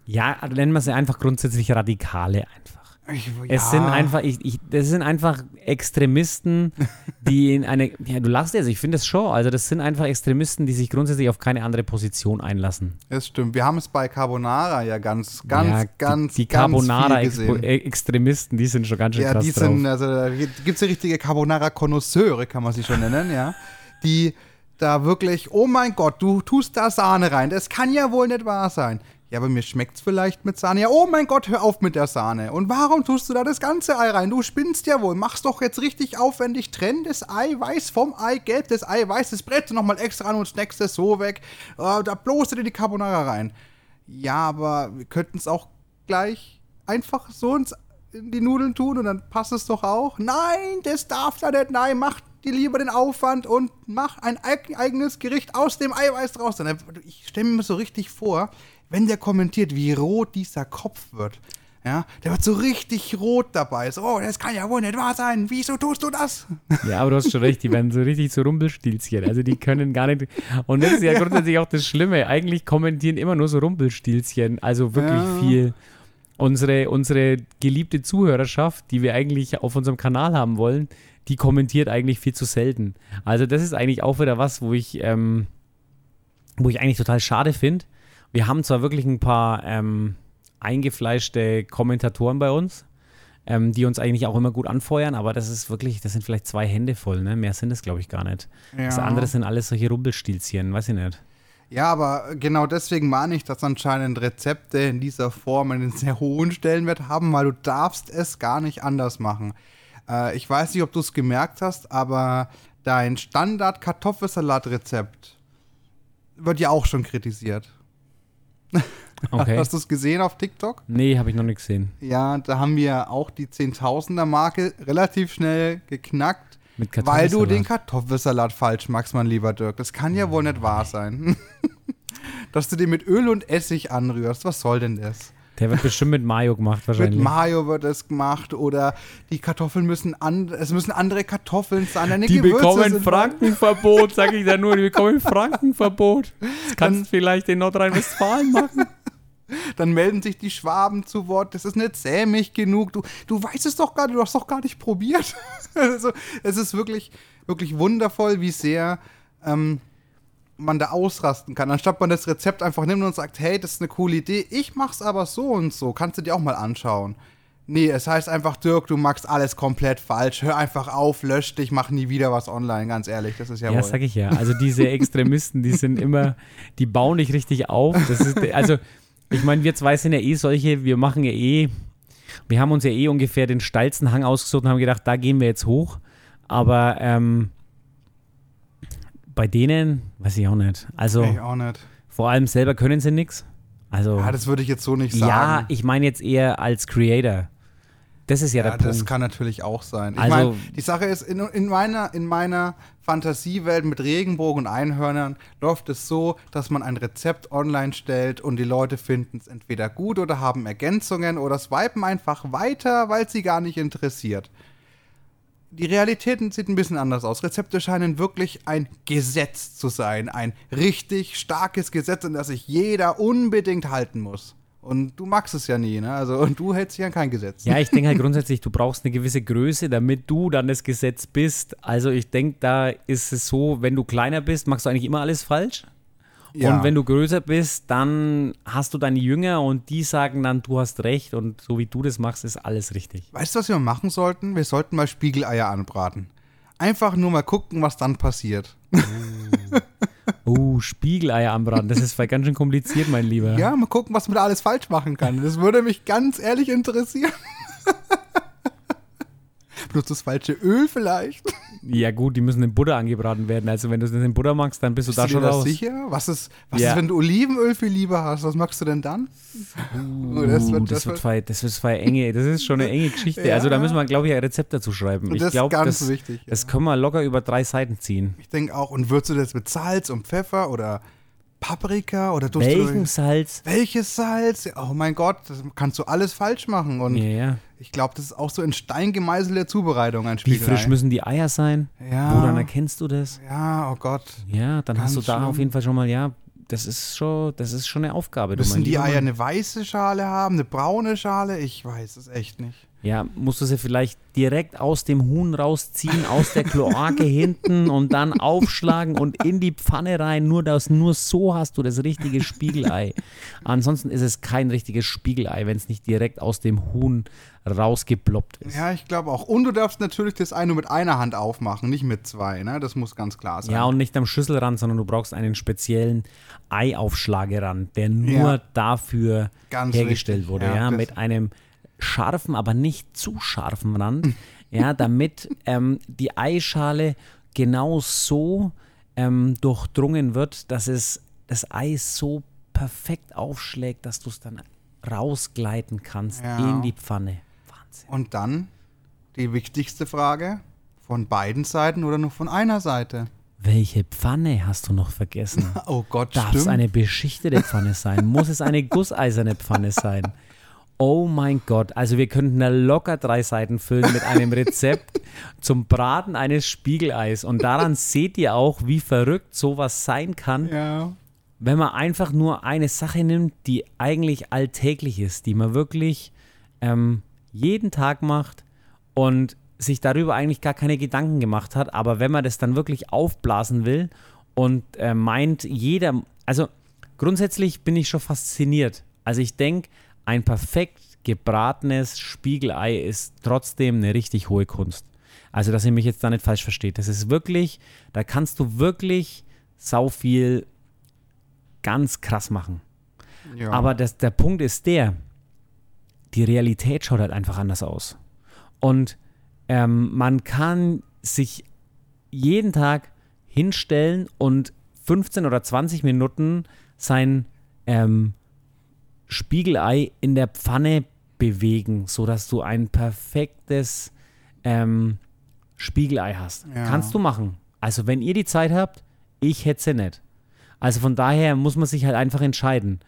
[SPEAKER 1] Ja, nennen wir sie einfach grundsätzlich Radikale einfach.
[SPEAKER 2] ich,
[SPEAKER 1] Es
[SPEAKER 2] ja,
[SPEAKER 1] sind einfach, ich, ich, das sind einfach Extremisten, die in eine, ja, du lachst jetzt, ich finde es schon, also das sind einfach Extremisten, die sich grundsätzlich auf keine andere Position einlassen.
[SPEAKER 2] Das stimmt. Wir haben es bei Carbonara ja ganz, ganz,
[SPEAKER 1] ja,
[SPEAKER 2] ganz,
[SPEAKER 1] die, die
[SPEAKER 2] ganz viel
[SPEAKER 1] Carbonara-Extremisten,
[SPEAKER 2] gesehen.
[SPEAKER 1] die sind schon ganz schön
[SPEAKER 2] Ja,
[SPEAKER 1] krass
[SPEAKER 2] die
[SPEAKER 1] drauf.
[SPEAKER 2] sind, also da gibt es ja richtige Carbonara-Konnoisseure, kann man sie schon nennen, ja. Die da wirklich, oh mein Gott, du tust da Sahne rein. Das kann ja wohl nicht wahr sein. Ja, aber mir schmeckt's vielleicht mit Sahne. Ja, oh mein Gott, hör auf mit der Sahne. Und warum tust du da das ganze Ei rein? Du spinnst ja wohl. Mach's doch jetzt richtig aufwendig. Trenn das Eiweiß vom Eigelb, das Eiweiß, das brätst du nochmal extra an und snackst es so weg. Äh, da bloß dir die Carbonara rein. Ja, aber wir könnten es auch gleich einfach so ins, in die Nudeln tun und dann passt es doch auch. Nein, das darf da nicht. Nein, mach dir lieber den Aufwand und mach ein eig eigenes Gericht aus dem Eiweiß draus. Ich stelle mir so richtig vor, wenn der kommentiert, wie rot dieser Kopf wird. Ja, der wird so richtig rot dabei. So, oh, das kann ja wohl nicht wahr sein. Wieso tust du das?
[SPEAKER 1] Ja, aber du hast schon recht, die werden so richtig so Rumpelstilzchen. Also die können gar nicht. Und das ist ja grundsätzlich auch das Schlimme. Eigentlich kommentieren immer nur so Rumpelstilzchen. Also wirklich
[SPEAKER 2] Ja.
[SPEAKER 1] viel. Unsere, unsere geliebte Zuhörerschaft, die wir eigentlich auf unserem Kanal haben wollen, die kommentiert eigentlich viel zu selten. Also das ist eigentlich auch wieder was, wo ich, ähm, wo ich eigentlich total schade finde. Wir haben zwar wirklich ein paar ähm, eingefleischte Kommentatoren bei uns, ähm, die uns eigentlich auch immer gut anfeuern, aber das ist wirklich, das sind vielleicht zwei Hände voll, ne? Mehr sind es, glaube ich, gar nicht. Das andere sind alles solche Rumpelstilzchen, weiß ich nicht.
[SPEAKER 2] Ja, aber genau deswegen meine ich, dass anscheinend Rezepte in dieser Form einen sehr hohen Stellenwert haben, weil du darfst es gar nicht anders machen. Äh, ich weiß nicht, ob du es gemerkt hast, aber dein Standard-Kartoffelsalat-Rezept wird ja auch schon kritisiert.
[SPEAKER 1] Okay.
[SPEAKER 2] Hast du es gesehen auf TikTok?
[SPEAKER 1] nee, habe ich noch nicht gesehen.
[SPEAKER 2] Ja, da haben wir auch die Zehntausender-Marke relativ schnell geknackt, weil du den
[SPEAKER 1] Kartoffelsalat.
[SPEAKER 2] Kartoffelsalat falsch magst, mein lieber Dirk. Das kann ja wohl nicht wahr sein. Dass du den mit Öl und Essig anrührst. Was soll denn das?
[SPEAKER 1] Der wird bestimmt mit Mayo gemacht, wahrscheinlich.
[SPEAKER 2] Mit Mayo wird es gemacht oder die Kartoffeln müssen an, es müssen andere Kartoffeln sein. Deine
[SPEAKER 1] die
[SPEAKER 2] Gewürze
[SPEAKER 1] bekommen Frankenverbot, sag ich da nur, die bekommen Frankenverbot. Das kannst du vielleicht in Nordrhein-Westfalen machen.
[SPEAKER 2] Dann melden sich die Schwaben zu Wort. Das ist nicht sämig genug. Du, du weißt es doch gar nicht, du hast doch gar nicht probiert. also, es ist wirklich, wirklich wundervoll, wie sehr ähm, man da ausrasten kann. Anstatt man das Rezept einfach nimmt und sagt, hey, das ist eine coole Idee, ich mach's aber so und so, kannst du dir auch mal anschauen. Nee, es heißt einfach, Dirk, du machst alles komplett falsch. Hör einfach auf, lösch dich, mach nie wieder was online, ganz ehrlich. Das ist ja,
[SPEAKER 1] Ja,
[SPEAKER 2] wohl.
[SPEAKER 1] sag ich ja. Also diese Extremisten, die sind immer, die bauen dich richtig auf. Das ist, also, ich meine, wir zwei sind ja eh solche, wir machen ja eh, wir haben uns ja eh ungefähr den steilsten Hang ausgesucht und haben gedacht, da gehen wir jetzt hoch. Aber ähm, bei denen, weiß ich auch nicht. Also
[SPEAKER 2] Ich auch nicht.
[SPEAKER 1] vor allem selber können sie nichts. Also
[SPEAKER 2] Ja, das würde ich jetzt so nicht sagen.
[SPEAKER 1] ja, ich meine jetzt eher als Creator. Das ist ja,
[SPEAKER 2] Ja,
[SPEAKER 1] der
[SPEAKER 2] das
[SPEAKER 1] Punkt.
[SPEAKER 2] kann natürlich auch sein. Ich
[SPEAKER 1] Also-
[SPEAKER 2] meine, die Sache ist, in, in, meiner, in meiner Fantasiewelt mit Regenbogen und Einhörnern läuft es so, dass man ein Rezept online stellt und die Leute finden es entweder gut oder haben Ergänzungen oder swipen einfach weiter, weil es sie gar nicht interessiert. Die Realität sieht ein bisschen anders aus. Rezepte scheinen wirklich ein Gesetz zu sein. Ein richtig starkes Gesetz, an das sich jeder unbedingt halten muss. Und du magst es ja nie, ne? Also, und du hältst dich an kein Gesetz.
[SPEAKER 1] Ja, ich denke halt grundsätzlich, du brauchst eine gewisse Größe, damit du dann das Gesetz bist. Also ich denke, da ist es so, wenn du kleiner bist, machst du eigentlich immer alles falsch.
[SPEAKER 2] Ja.
[SPEAKER 1] Und wenn du größer bist, dann hast du deine Jünger und die sagen dann, du hast recht und so wie du das machst, ist alles richtig.
[SPEAKER 2] Weißt du, was wir machen sollten? Wir sollten mal Spiegeleier anbraten. Einfach nur mal gucken, was dann passiert.
[SPEAKER 1] Oh, Spiegeleier anbraten, das ist ganz schön kompliziert, mein Lieber.
[SPEAKER 2] Ja, mal gucken, was man da alles falsch machen kann. Das würde mich ganz ehrlich interessieren. Bloß das falsche Öl vielleicht.
[SPEAKER 1] Ja gut, die müssen in Butter angebraten werden. Also wenn du es in Butter magst, dann bist du
[SPEAKER 2] Bist
[SPEAKER 1] da
[SPEAKER 2] du dir
[SPEAKER 1] schon
[SPEAKER 2] da
[SPEAKER 1] raus.
[SPEAKER 2] sicher? Was ist, was
[SPEAKER 1] Ja.
[SPEAKER 2] ist, wenn du Olivenöl viel lieber hast? Was magst du denn dann?
[SPEAKER 1] Uh,
[SPEAKER 2] Oh, das
[SPEAKER 1] das,
[SPEAKER 2] wird- das
[SPEAKER 1] das, wird zwei, das wird zwei enge, das ist schon eine enge Geschichte.
[SPEAKER 2] Ja.
[SPEAKER 1] Also da müssen wir, glaube ich, ein Rezept dazu schreiben. Ich
[SPEAKER 2] das ist
[SPEAKER 1] glaube,
[SPEAKER 2] ganz
[SPEAKER 1] das,
[SPEAKER 2] wichtig, ja.
[SPEAKER 1] das können wir locker über drei Seiten ziehen.
[SPEAKER 2] Ich denke auch. Und würzt du das mit Salz und Pfeffer oder Paprika oder du
[SPEAKER 1] Salz?
[SPEAKER 2] welches Salz? Oh mein Gott, das kannst du alles falsch machen. Und
[SPEAKER 1] Ja, ja.
[SPEAKER 2] Ich glaube, das ist auch so in Stein gemeißelte Zubereitung, ein
[SPEAKER 1] Wie
[SPEAKER 2] Spiegelei.
[SPEAKER 1] frisch müssen die Eier sein?
[SPEAKER 2] Ja.
[SPEAKER 1] Woran erkennst du das?
[SPEAKER 2] Ja, oh Gott.
[SPEAKER 1] Ja, dann hast du
[SPEAKER 2] Ganz
[SPEAKER 1] da
[SPEAKER 2] schlimm.
[SPEAKER 1] auf jeden Fall schon mal, ja, das ist schon, das ist schon eine Aufgabe.
[SPEAKER 2] Müssen die Eier eine weiße Schale haben, eine braune Schale? Ich weiß es echt nicht.
[SPEAKER 1] Ja, musst du sie vielleicht direkt aus dem Huhn rausziehen, aus der Kloake hinten und dann aufschlagen und in die Pfanne rein. Nur, das, nur so hast du das richtige Spiegelei. Ansonsten ist es kein richtiges Spiegelei, wenn es nicht direkt aus dem Huhn rausgeploppt ist.
[SPEAKER 2] Ja, ich glaube auch. Und du darfst natürlich das Ei nur mit einer Hand aufmachen, nicht mit zwei. Ne? Das muss ganz klar sein.
[SPEAKER 1] Ja, und nicht am Schüsselrand, sondern du brauchst einen speziellen Eiaufschlagerand, der nur
[SPEAKER 2] Ja.
[SPEAKER 1] dafür
[SPEAKER 2] Ganz
[SPEAKER 1] hergestellt
[SPEAKER 2] richtig.
[SPEAKER 1] wurde.
[SPEAKER 2] Ja,
[SPEAKER 1] Ja, mit einem scharfen, aber nicht zu scharfen Rand. ja, damit ähm, die Eischale genau so ähm, durchdrungen wird, dass es das Ei so perfekt aufschlägt, dass du es dann rausgleiten kannst
[SPEAKER 2] Ja.
[SPEAKER 1] in die Pfanne. Wahnsinn.
[SPEAKER 2] Und dann die wichtigste Frage: von beiden Seiten oder nur von einer Seite?
[SPEAKER 1] Welche Pfanne hast du noch vergessen?
[SPEAKER 2] Oh Gott,
[SPEAKER 1] Darf es
[SPEAKER 2] stimmt.
[SPEAKER 1] eine beschichtete Pfanne sein? Muss es eine gusseiserne Pfanne sein? Oh mein Gott, also wir könnten da locker drei Seiten füllen mit einem Rezept zum Braten eines Spiegeleis. Und daran seht ihr auch, wie verrückt sowas sein kann,
[SPEAKER 2] ja.
[SPEAKER 1] wenn man einfach nur eine Sache nimmt, die eigentlich alltäglich ist, die man wirklich ähm, jeden Tag macht und sich darüber eigentlich gar keine Gedanken gemacht hat. Aber wenn man das dann wirklich aufblasen will und äh, meint, jeder, also grundsätzlich bin ich schon fasziniert. Also ich denke, ein perfekt gebratenes Spiegelei ist trotzdem eine richtig hohe Kunst. Also, dass ihr mich jetzt da nicht falsch versteht. Das ist wirklich, da kannst du wirklich sau viel ganz krass machen.
[SPEAKER 2] ja.
[SPEAKER 1] Aber das, der Punkt ist der, die Realität schaut halt einfach anders aus. Und ähm, man kann sich jeden Tag hinstellen und 15 oder 20 Minuten sein ähm, Spiegelei in der Pfanne bewegen, sodass du ein perfektes ähm, Spiegelei hast.
[SPEAKER 2] Ja.
[SPEAKER 1] Kannst du machen. Also wenn ihr die Zeit habt, ich hätte sie nicht. Also von daher muss man sich halt einfach entscheiden.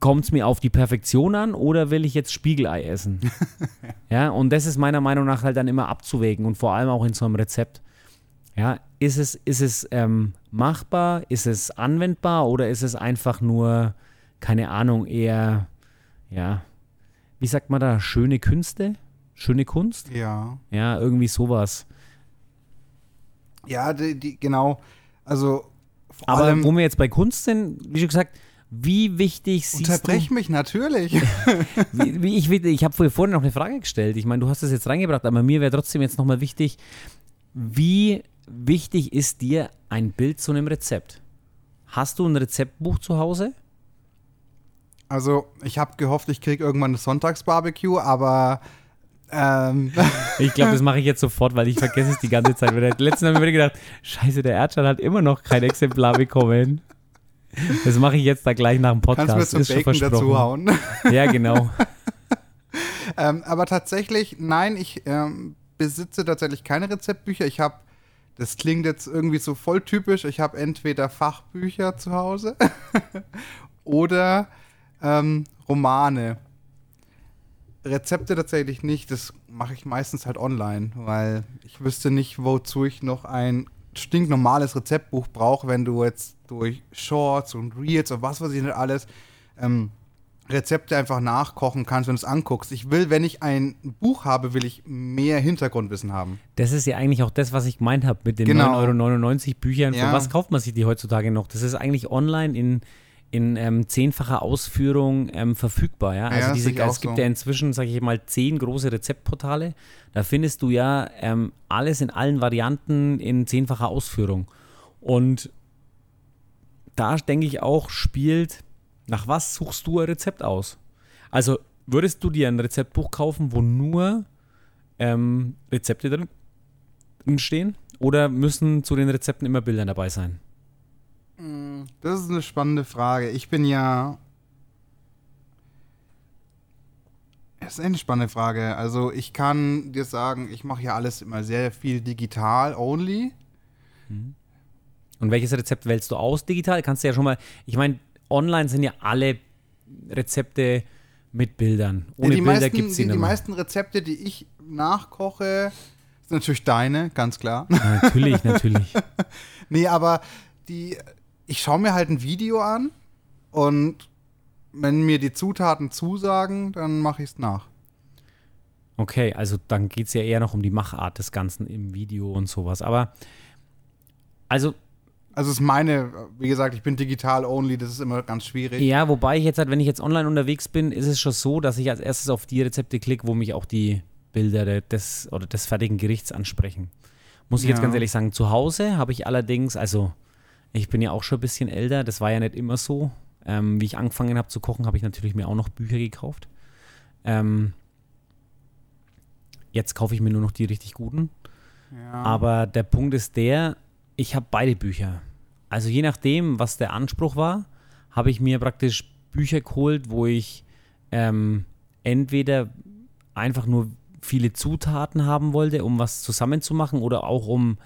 [SPEAKER 1] Kommt es mir auf die Perfektion an oder will ich jetzt Spiegelei essen? ja, und das ist meiner Meinung nach halt dann immer abzuwägen und vor allem auch in so einem Rezept. Ja, ist es, ist es ähm, machbar, ist es anwendbar oder ist es einfach nur, keine Ahnung, eher, ja, wie sagt man da, schöne Künste? Schöne Kunst?
[SPEAKER 2] ja.
[SPEAKER 1] Ja, irgendwie sowas.
[SPEAKER 2] Ja, die, die, genau. Also,
[SPEAKER 1] Aber
[SPEAKER 2] allem,
[SPEAKER 1] wo wir jetzt bei Kunst sind, wie schon gesagt, wie wichtig siehst
[SPEAKER 2] unterbrech mich natürlich.
[SPEAKER 1] du, wie, wie ich, ich habe vorhin noch eine Frage gestellt, ich meine, du hast das jetzt reingebracht, aber mir wäre trotzdem jetzt nochmal wichtig, wie wichtig ist dir ein Bild zu einem Rezept? Hast du ein Rezeptbuch zu Hause?
[SPEAKER 2] Also, ich habe gehofft, ich kriege irgendwann das Sonntagsbarbecue, aber ähm,
[SPEAKER 1] Ich glaube, das mache ich jetzt sofort, weil ich vergesse es die ganze Zeit. Letztens habe ich mir gedacht, scheiße, der Erdschall hat immer noch kein Exemplar bekommen. Das mache ich jetzt da gleich nach dem Podcast.
[SPEAKER 2] kannst du mir
[SPEAKER 1] Ist
[SPEAKER 2] zum
[SPEAKER 1] schon
[SPEAKER 2] Bacon dazu hauen.
[SPEAKER 1] Ja, genau.
[SPEAKER 2] ähm, aber tatsächlich, nein, ich ähm, besitze tatsächlich keine Rezeptbücher. Ich habe, das klingt jetzt irgendwie so voll typisch, ich habe entweder Fachbücher zu Hause oder ähm, Romane. Rezepte tatsächlich nicht. Das mache ich meistens halt online, weil ich wüsste nicht, wozu ich noch ein stinknormales Rezeptbuch brauche, wenn du jetzt durch Shorts und Reels und was weiß ich nicht alles ähm, Rezepte einfach nachkochen kannst, wenn du es anguckst. Ich will, wenn ich ein Buch habe, will ich mehr Hintergrundwissen haben.
[SPEAKER 1] Das ist ja eigentlich auch das, was ich gemeint habe mit den
[SPEAKER 2] Genau.
[SPEAKER 1] 9,99 Euro Büchern.
[SPEAKER 2] Ja.
[SPEAKER 1] Für was kauft man sich die heutzutage noch? Das ist eigentlich online in, in ähm, zehnfacher Ausführung ähm, verfügbar. Ja? Also
[SPEAKER 2] Ja,
[SPEAKER 1] diese, es gibt
[SPEAKER 2] so.
[SPEAKER 1] ja inzwischen, sage ich mal, zehn große Rezeptportale. Da findest du ja ähm, alles in allen Varianten in zehnfacher Ausführung. Und da denke ich auch, spielt, nach was suchst du ein Rezept aus? Also würdest du dir ein Rezeptbuch kaufen, wo nur ähm, Rezepte drin stehen? Oder müssen zu den Rezepten immer Bilder dabei sein?
[SPEAKER 2] Das ist eine spannende Frage. Ich bin ja. Das ist eine spannende Frage. Also, ich kann dir sagen, ich mache ja alles immer sehr viel digital only.
[SPEAKER 1] Und welches Rezept wählst du aus digital? Kannst du ja schon mal, ich meine, online sind ja alle Rezepte mit Bildern. Ohne
[SPEAKER 2] die
[SPEAKER 1] Bilder gibt es die
[SPEAKER 2] die, die
[SPEAKER 1] nicht
[SPEAKER 2] meisten Rezepte, die ich nachkoche, sind natürlich deine, ganz klar.
[SPEAKER 1] Natürlich, natürlich.
[SPEAKER 2] nee, aber die. Ich schaue mir halt ein Video an und wenn mir die Zutaten zusagen, dann mache ich es nach.
[SPEAKER 1] Okay, also dann geht es ja eher noch um die Machart des Ganzen im Video und sowas. Aber, also,
[SPEAKER 2] Also es ist meine, wie gesagt, ich bin digital only, das ist immer ganz schwierig.
[SPEAKER 1] ja, wobei ich jetzt halt, wenn ich jetzt online unterwegs bin, ist es schon so, dass ich als erstes auf die Rezepte klicke, wo mich auch die Bilder de- des oder des fertigen Gerichts ansprechen. Muss ich jetzt
[SPEAKER 2] Ja.
[SPEAKER 1] ganz ehrlich sagen, zu Hause habe ich allerdings, also ich bin ja auch schon ein bisschen älter, das war ja nicht immer so. Ähm, wie ich angefangen habe zu kochen, habe ich natürlich mir auch noch Bücher gekauft. Ähm, jetzt kaufe ich mir nur noch die richtig guten.
[SPEAKER 2] Ja.
[SPEAKER 1] Aber der Punkt ist der, ich habe beide Bücher. Also je nachdem, was der Anspruch war, habe ich mir praktisch Bücher geholt, wo ich ähm, entweder einfach nur viele Zutaten haben wollte, um was zusammenzumachen oder auch um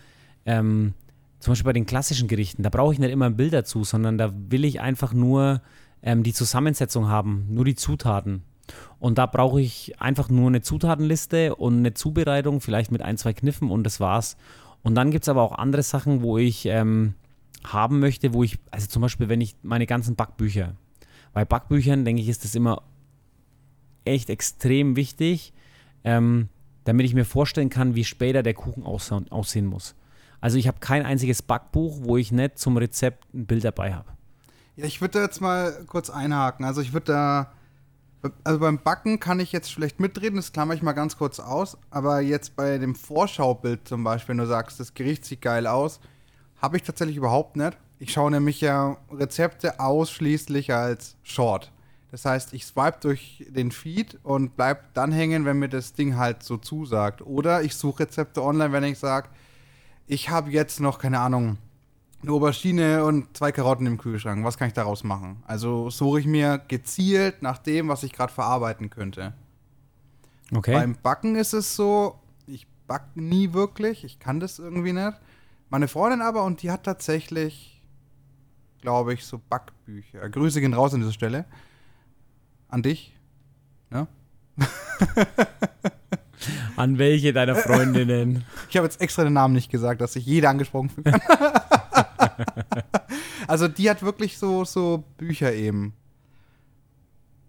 [SPEAKER 1] ähm, zum Beispiel bei den klassischen Gerichten, da brauche ich nicht immer ein Bild dazu, sondern da will ich einfach nur ähm, die Zusammensetzung haben, nur die Zutaten. Und da brauche ich einfach nur eine Zutatenliste und eine Zubereitung, vielleicht mit ein, zwei Kniffen und das war's. Und dann gibt es aber auch andere Sachen, wo ich ähm, haben möchte, wo ich, also zum Beispiel, wenn ich meine ganzen Backbücher, bei Backbüchern, denke ich, ist das immer echt extrem wichtig, ähm, damit ich mir vorstellen kann, wie später der Kuchen aussehen, aussehen muss. Also ich habe kein einziges Backbuch, wo ich nicht zum Rezept ein Bild dabei habe.
[SPEAKER 2] Ja, ich würde da jetzt mal kurz einhaken. Also ich würde da, also beim Backen kann ich jetzt schlecht mitreden, das klammer ich mal ganz kurz aus. Aber jetzt bei dem Vorschaubild zum Beispiel, wenn du sagst, das Gericht sieht geil aus, habe ich tatsächlich überhaupt nicht. Ich schaue nämlich ja Rezepte ausschließlich als Short. Das heißt, ich swipe durch den Feed und bleib dann hängen, wenn mir das Ding halt so zusagt. Oder ich suche Rezepte online, wenn ich sage, ich habe jetzt noch, keine Ahnung, eine Aubergine und zwei Karotten im Kühlschrank. Was kann ich daraus machen? Also suche ich mir gezielt nach dem, was ich gerade verarbeiten könnte.
[SPEAKER 1] Okay.
[SPEAKER 2] Beim Backen ist es so, ich back nie wirklich, ich kann das irgendwie nicht. Meine Freundin aber, und die hat tatsächlich, glaube ich, so Backbücher. Grüße gehen raus an dieser Stelle. An dich. Ja?
[SPEAKER 1] An welche deiner Freundinnen?
[SPEAKER 2] Ich habe jetzt extra den Namen nicht gesagt, dass sich jeder angesprochen fühlt. also die hat wirklich so, so Bücher eben.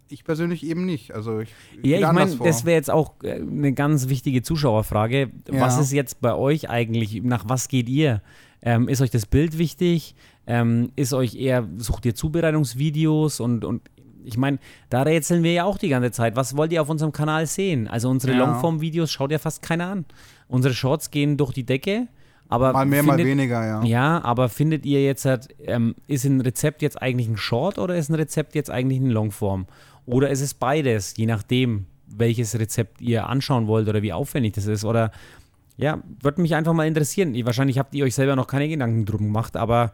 [SPEAKER 2] Ich persönlich eben nicht. Also ich,
[SPEAKER 1] Ja, ich meine, das wäre jetzt auch äh, eine ganz wichtige Zuschauerfrage.
[SPEAKER 2] Ja.
[SPEAKER 1] Was ist jetzt bei euch eigentlich? Nach was geht ihr? Ähm, ist euch das Bild wichtig? Ähm, ist euch eher, sucht ihr Zubereitungsvideos und, und ich meine, da rätseln wir ja auch die ganze Zeit. Was wollt ihr auf unserem Kanal sehen? Also unsere
[SPEAKER 2] Ja.
[SPEAKER 1] Longform-Videos schaut ja fast keiner an. Unsere Shorts gehen durch die Decke, aber
[SPEAKER 2] mal mehr, mal
[SPEAKER 1] findet,
[SPEAKER 2] weniger, ja.
[SPEAKER 1] Ja, aber findet ihr jetzt, halt, ähm, ist ein Rezept jetzt eigentlich ein Short oder ist ein Rezept jetzt eigentlich ein Longform? Oder ist es beides, je nachdem, welches Rezept ihr anschauen wollt oder wie aufwendig das ist? Oder ja, würde mich einfach mal interessieren. Wahrscheinlich habt ihr euch selber noch keine Gedanken drum gemacht, aber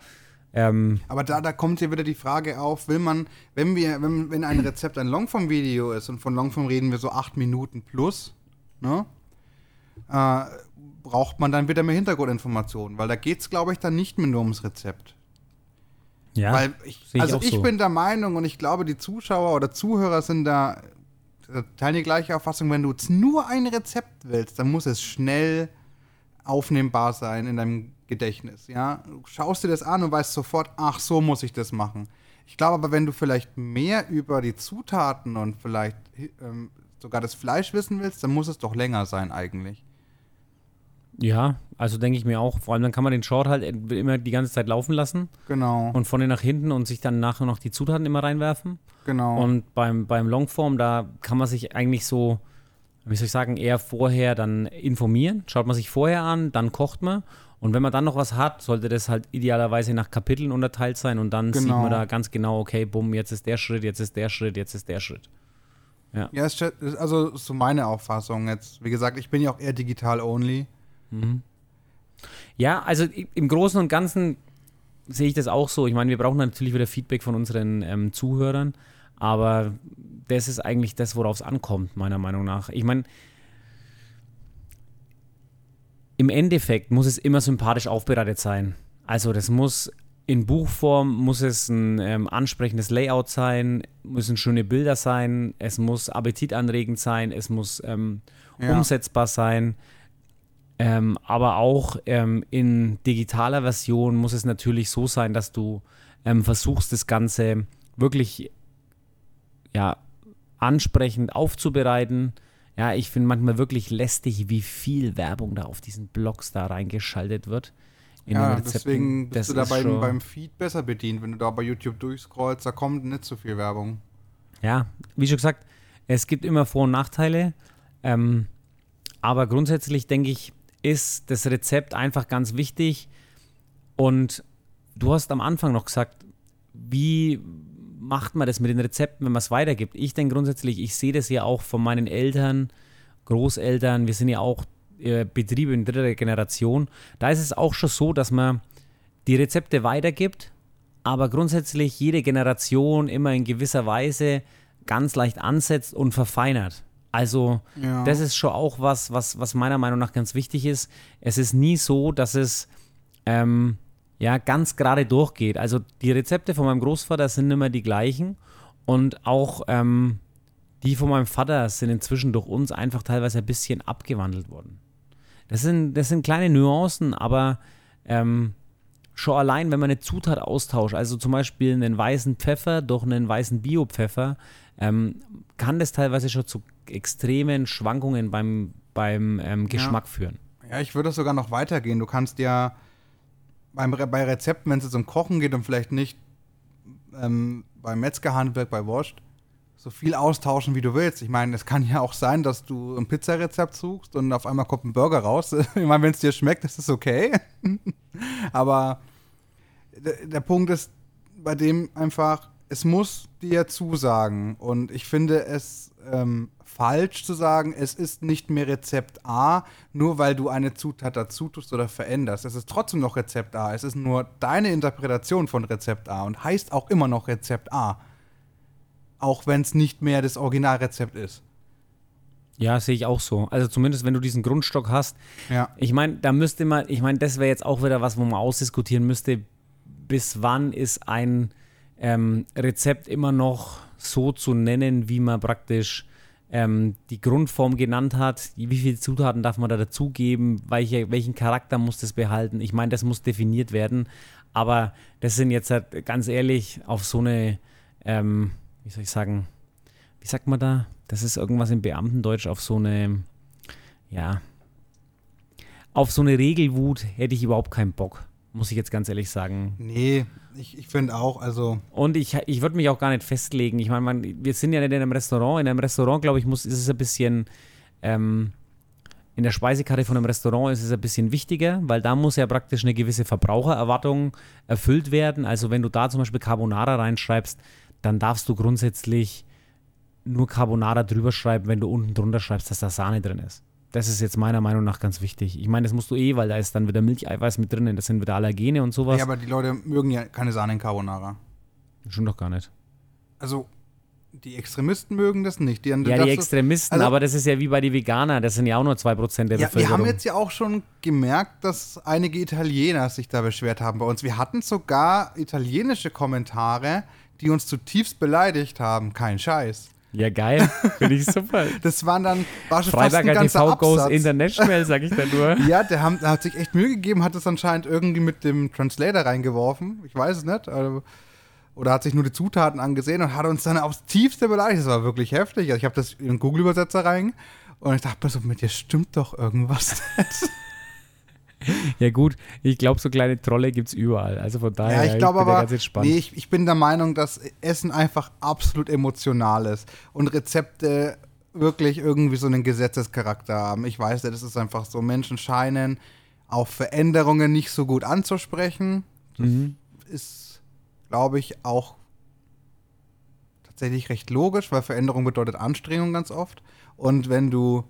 [SPEAKER 1] ähm,
[SPEAKER 2] Aber da, da kommt hier wieder die Frage auf, will man, wenn wir, wenn, wenn ein Rezept ein Longform-Video ist und von Longform reden wir so acht Minuten plus, ne? Äh, braucht man dann wieder mehr Hintergrundinformationen, weil da geht es, glaube ich, dann nicht mehr nur ums Rezept.
[SPEAKER 1] ja,
[SPEAKER 2] Weil ich,
[SPEAKER 1] ich
[SPEAKER 2] also ich
[SPEAKER 1] so.
[SPEAKER 2] bin der Meinung und ich glaube, die Zuschauer oder Zuhörer sind da teilen die gleiche Auffassung, wenn du jetzt nur ein Rezept willst, dann muss es schnell aufnehmbar sein in deinem Gedächtnis. Ja? Du schaust dir das an und weißt sofort, ach, so muss ich das machen. Ich glaube aber, wenn du vielleicht mehr über die Zutaten und vielleicht ähm, sogar das Fleisch wissen willst, dann muss es doch länger sein eigentlich.
[SPEAKER 1] Ja, also denke ich mir auch. Vor allem dann kann man den Short halt immer die ganze Zeit laufen lassen.
[SPEAKER 2] Genau.
[SPEAKER 1] Und vorne nach hinten und sich dann nachher noch die Zutaten immer reinwerfen.
[SPEAKER 2] Genau.
[SPEAKER 1] Und beim, beim Longform, da kann man sich eigentlich so, wie soll ich sagen, eher vorher dann informieren. Schaut man sich vorher an, dann kocht man. Und wenn man dann noch was hat, sollte das halt idealerweise nach Kapiteln unterteilt sein und dann genau. sieht man da ganz genau, okay, bumm, jetzt ist der Schritt, jetzt ist der Schritt, jetzt ist der Schritt.
[SPEAKER 2] Ja, ja ist, also so meine Auffassung jetzt. Wie gesagt, ich bin ja auch eher digital only. Mhm.
[SPEAKER 1] Ja, also im Großen und Ganzen sehe ich das auch so. Ich meine, wir brauchen natürlich wieder Feedback von unseren ähm, Zuhörern, aber das ist eigentlich das, worauf es ankommt, meiner Meinung nach. Ich meine, im Endeffekt muss es immer sympathisch aufbereitet sein. Also das muss in Buchform, muss es ein ähm, ansprechendes Layout sein, müssen schöne Bilder sein, es muss appetitanregend sein, es muss ähm, ja. umsetzbar sein. Ähm, aber auch ähm, in digitaler Version muss es natürlich so sein, dass du ähm, versuchst, das Ganze wirklich ja, ansprechend aufzubereiten ja, ich finde manchmal wirklich lästig, wie viel Werbung da auf diesen Blogs da reingeschaltet wird.
[SPEAKER 2] ja, deswegen bist das du da beim, beim Feed besser bedient, wenn du da bei YouTube durchscrollst, da kommt nicht so viel Werbung.
[SPEAKER 1] Ja, wie schon gesagt, es gibt immer Vor- und Nachteile. Ähm, aber grundsätzlich denke ich, ist das Rezept einfach ganz wichtig. Und du hast am Anfang noch gesagt, wie macht man das mit den Rezepten, wenn man es weitergibt? Ich denke grundsätzlich, ich sehe das ja auch von meinen Eltern, Großeltern, wir sind ja auch äh, Betriebe in dritter Generation. Da ist es auch schon so, dass man die Rezepte weitergibt, aber grundsätzlich jede Generation immer in gewisser Weise ganz leicht ansetzt und verfeinert. Also, ja. das ist schon auch was, was, was meiner Meinung nach ganz wichtig ist. Es ist nie so, dass es ähm, ja, ganz gerade durchgeht. Also die Rezepte von meinem Großvater sind immer die gleichen und auch ähm, die von meinem Vater sind inzwischen durch uns einfach teilweise ein bisschen abgewandelt worden. Das sind, das sind kleine Nuancen, aber ähm, schon allein, wenn man eine Zutat austauscht, also zum Beispiel einen weißen Pfeffer durch einen weißen Bio-Pfeffer, ähm, kann das teilweise schon zu extremen Schwankungen beim, beim ähm, Geschmack
[SPEAKER 2] ja.
[SPEAKER 1] führen.
[SPEAKER 2] Ja, ich würde sogar noch weitergehen. Du kannst ja beim, bei Rezepten, wenn es jetzt um Kochen geht und vielleicht nicht ähm, beim Metzgerhandwerk, bei Wurst, so viel austauschen, wie du willst. Ich meine, es kann ja auch sein, dass du ein Pizzarezept suchst und auf einmal kommt ein Burger raus. Ich meine, wenn es dir schmeckt, ist es okay. Aber der Punkt ist bei dem einfach, es muss dir zusagen. Und ich finde es ähm, falsch zu sagen, es ist nicht mehr Rezept A, nur weil du eine Zutat dazu tust oder veränderst. Es ist trotzdem noch Rezept A. Es ist nur deine Interpretation von Rezept A und heißt auch immer noch Rezept A. Auch wenn es nicht mehr das Originalrezept ist.
[SPEAKER 1] Ja, sehe ich auch so. Also zumindest, wenn du diesen Grundstock hast.
[SPEAKER 2] Ja.
[SPEAKER 1] Ich meine, da müsste man, ich meine, das wäre jetzt auch wieder was, wo man ausdiskutieren müsste, bis wann ist ein ähm, Rezept immer noch so zu nennen, wie man praktisch ähm, die Grundform genannt hat. Wie viele Zutaten darf man da dazugeben? Welche, welchen Charakter muss das behalten? Ich meine, das muss definiert werden. Aber das sind jetzt halt ganz ehrlich auf so eine, ähm, wie soll ich sagen, wie sagt man da? Das ist irgendwas im Beamtendeutsch auf so eine, ja, auf so eine Regelwut hätte ich überhaupt keinen Bock muss ich jetzt ganz ehrlich sagen.
[SPEAKER 2] Nee, ich, ich finde auch, also.
[SPEAKER 1] Und ich, ich würde mich auch gar nicht festlegen. Ich meine, wir sind ja nicht in einem Restaurant. In einem Restaurant, glaube ich, muss, ist es ein bisschen. Ähm, in der Speisekarte von einem Restaurant ist es ein bisschen wichtiger, weil da muss ja praktisch eine gewisse Verbrauchererwartung erfüllt werden. Also wenn du da zum Beispiel Carbonara reinschreibst, dann darfst du grundsätzlich nur Carbonara drüber schreiben, wenn du unten drunter schreibst, dass da Sahne drin ist. Das ist jetzt meiner Meinung nach ganz wichtig. Ich meine, das musst du eh, weil da ist dann wieder Milcheiweiß mit drin, das sind wieder Allergene und sowas.
[SPEAKER 2] Ja, aber die Leute mögen ja keine Sahne in Carbonara.
[SPEAKER 1] Schon doch gar nicht.
[SPEAKER 2] Also, die Extremisten mögen das nicht.
[SPEAKER 1] Die, ja, die Extremisten, also, aber das ist ja wie bei den Veganern, das sind ja auch nur 2% der
[SPEAKER 2] ja, Bevölkerung. Wir haben jetzt ja auch schon gemerkt, dass einige Italiener sich da beschwert haben bei uns. Wir hatten sogar italienische Kommentare, die uns zutiefst beleidigt haben. Kein Scheiß.
[SPEAKER 1] Ja, geil. Finde ich super.
[SPEAKER 2] Das waren dann, war schon
[SPEAKER 1] Freiberger
[SPEAKER 2] fast ein ganzer
[SPEAKER 1] TV goes
[SPEAKER 2] Absatz.
[SPEAKER 1] international, sag ich da nur.
[SPEAKER 2] Ja, der, haben, der hat sich echt Mühe gegeben, hat es anscheinend irgendwie mit dem Translator reingeworfen. Ich weiß es nicht. also- Oder hat sich nur die Zutaten angesehen und hat uns dann aufs Tiefste beleidigt. Das war wirklich heftig. Also ich habe das in den Google-Übersetzer rein und ich dachte mir so, mit dir stimmt doch irgendwas nicht.
[SPEAKER 1] Ja, gut, ich glaube, so kleine Trolle gibt es überall. Also von daher,
[SPEAKER 2] Ja, ich glaube
[SPEAKER 1] bin da
[SPEAKER 2] aber,
[SPEAKER 1] ganz entspannt.
[SPEAKER 2] nee, ich, ich bin der Meinung, dass Essen einfach absolut emotional ist und Rezepte wirklich irgendwie so einen Gesetzescharakter haben. Ich weiß ja, das ist einfach so. Menschen scheinen auf Veränderungen nicht so gut anzusprechen.
[SPEAKER 1] Mhm.
[SPEAKER 2] Ist, glaube ich, auch tatsächlich recht logisch, weil Veränderung bedeutet Anstrengung ganz oft. Und wenn du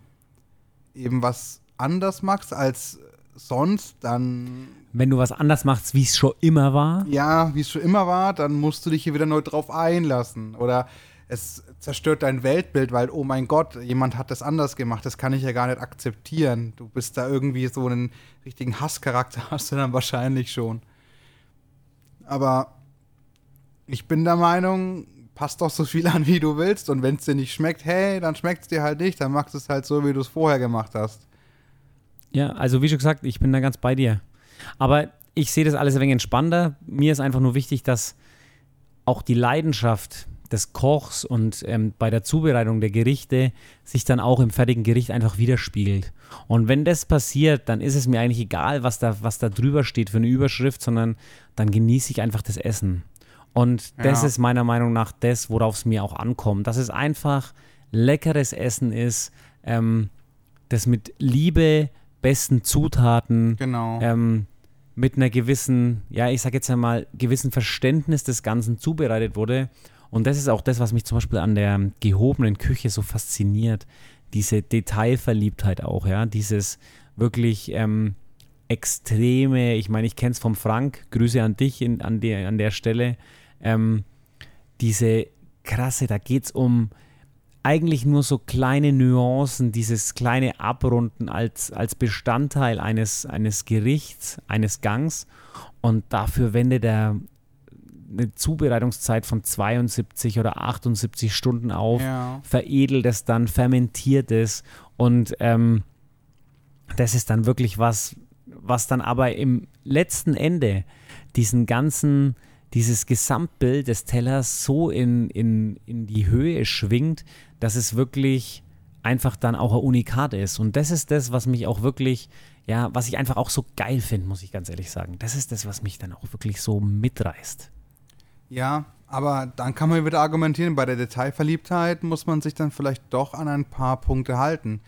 [SPEAKER 2] eben was anders machst als sonst, dann
[SPEAKER 1] Wenn du was anders machst, wie es schon immer war.
[SPEAKER 2] ja, wie es schon immer war, dann musst du dich hier wieder neu drauf einlassen. Oder es zerstört dein Weltbild, weil, oh mein Gott, jemand hat das anders gemacht, das kann ich ja gar nicht akzeptieren. Du bist da irgendwie so einen richtigen Hasscharakter, hast du dann wahrscheinlich schon. Aber ich bin der Meinung, passt doch so viel an, wie du willst. Und wenn es dir nicht schmeckt, hey, dann schmeckt es dir halt nicht. Dann machst du es halt so, wie du es vorher gemacht hast.
[SPEAKER 1] Ja, also wie schon gesagt, ich bin da ganz bei dir. Aber ich sehe das alles ein wenig entspannter. Mir ist einfach nur wichtig, dass auch die Leidenschaft des Kochs und ähm, bei der Zubereitung der Gerichte sich dann auch im fertigen Gericht einfach widerspiegelt. Und wenn das passiert, dann ist es mir eigentlich egal, was da, was da drüber steht für eine Überschrift, sondern dann genieße ich einfach das Essen. Und das
[SPEAKER 2] Ja.
[SPEAKER 1] ist meiner Meinung nach das, worauf es mir auch ankommt. Dass es einfach leckeres Essen ist, ähm, das mit Liebe, besten Zutaten,
[SPEAKER 2] Genau.
[SPEAKER 1] ähm, mit einer gewissen, ja, ich sag jetzt einmal, gewissen Verständnis des Ganzen zubereitet wurde. Und das ist auch das, was mich zum Beispiel an der gehobenen Küche so fasziniert. Diese Detailverliebtheit auch, ja, dieses wirklich ähm, extreme, ich meine, ich kenne es vom Frank, Grüße an dich in, an, der, an der Stelle, ähm, diese krasse, da geht es um eigentlich nur so kleine Nuancen, dieses kleine Abrunden als, als Bestandteil eines, eines Gerichts, eines Gangs. Und dafür wendet er eine Zubereitungszeit von 72 oder 78 Stunden auf,
[SPEAKER 2] Ja.
[SPEAKER 1] veredelt es dann, fermentiert es und ähm, das ist dann wirklich was, was dann aber im letzten Ende diesen ganzen, dieses Gesamtbild des Tellers so in, in, in die Höhe schwingt, dass es wirklich einfach dann auch ein Unikat ist. Und das ist das, was mich auch wirklich, ja, was ich einfach auch so geil finde, muss ich ganz ehrlich sagen. Das ist das, was mich dann auch wirklich so mitreißt.
[SPEAKER 2] Ja, aber dann kann man wieder argumentieren, bei der Detailverliebtheit muss man sich dann vielleicht doch an ein paar Punkte halten.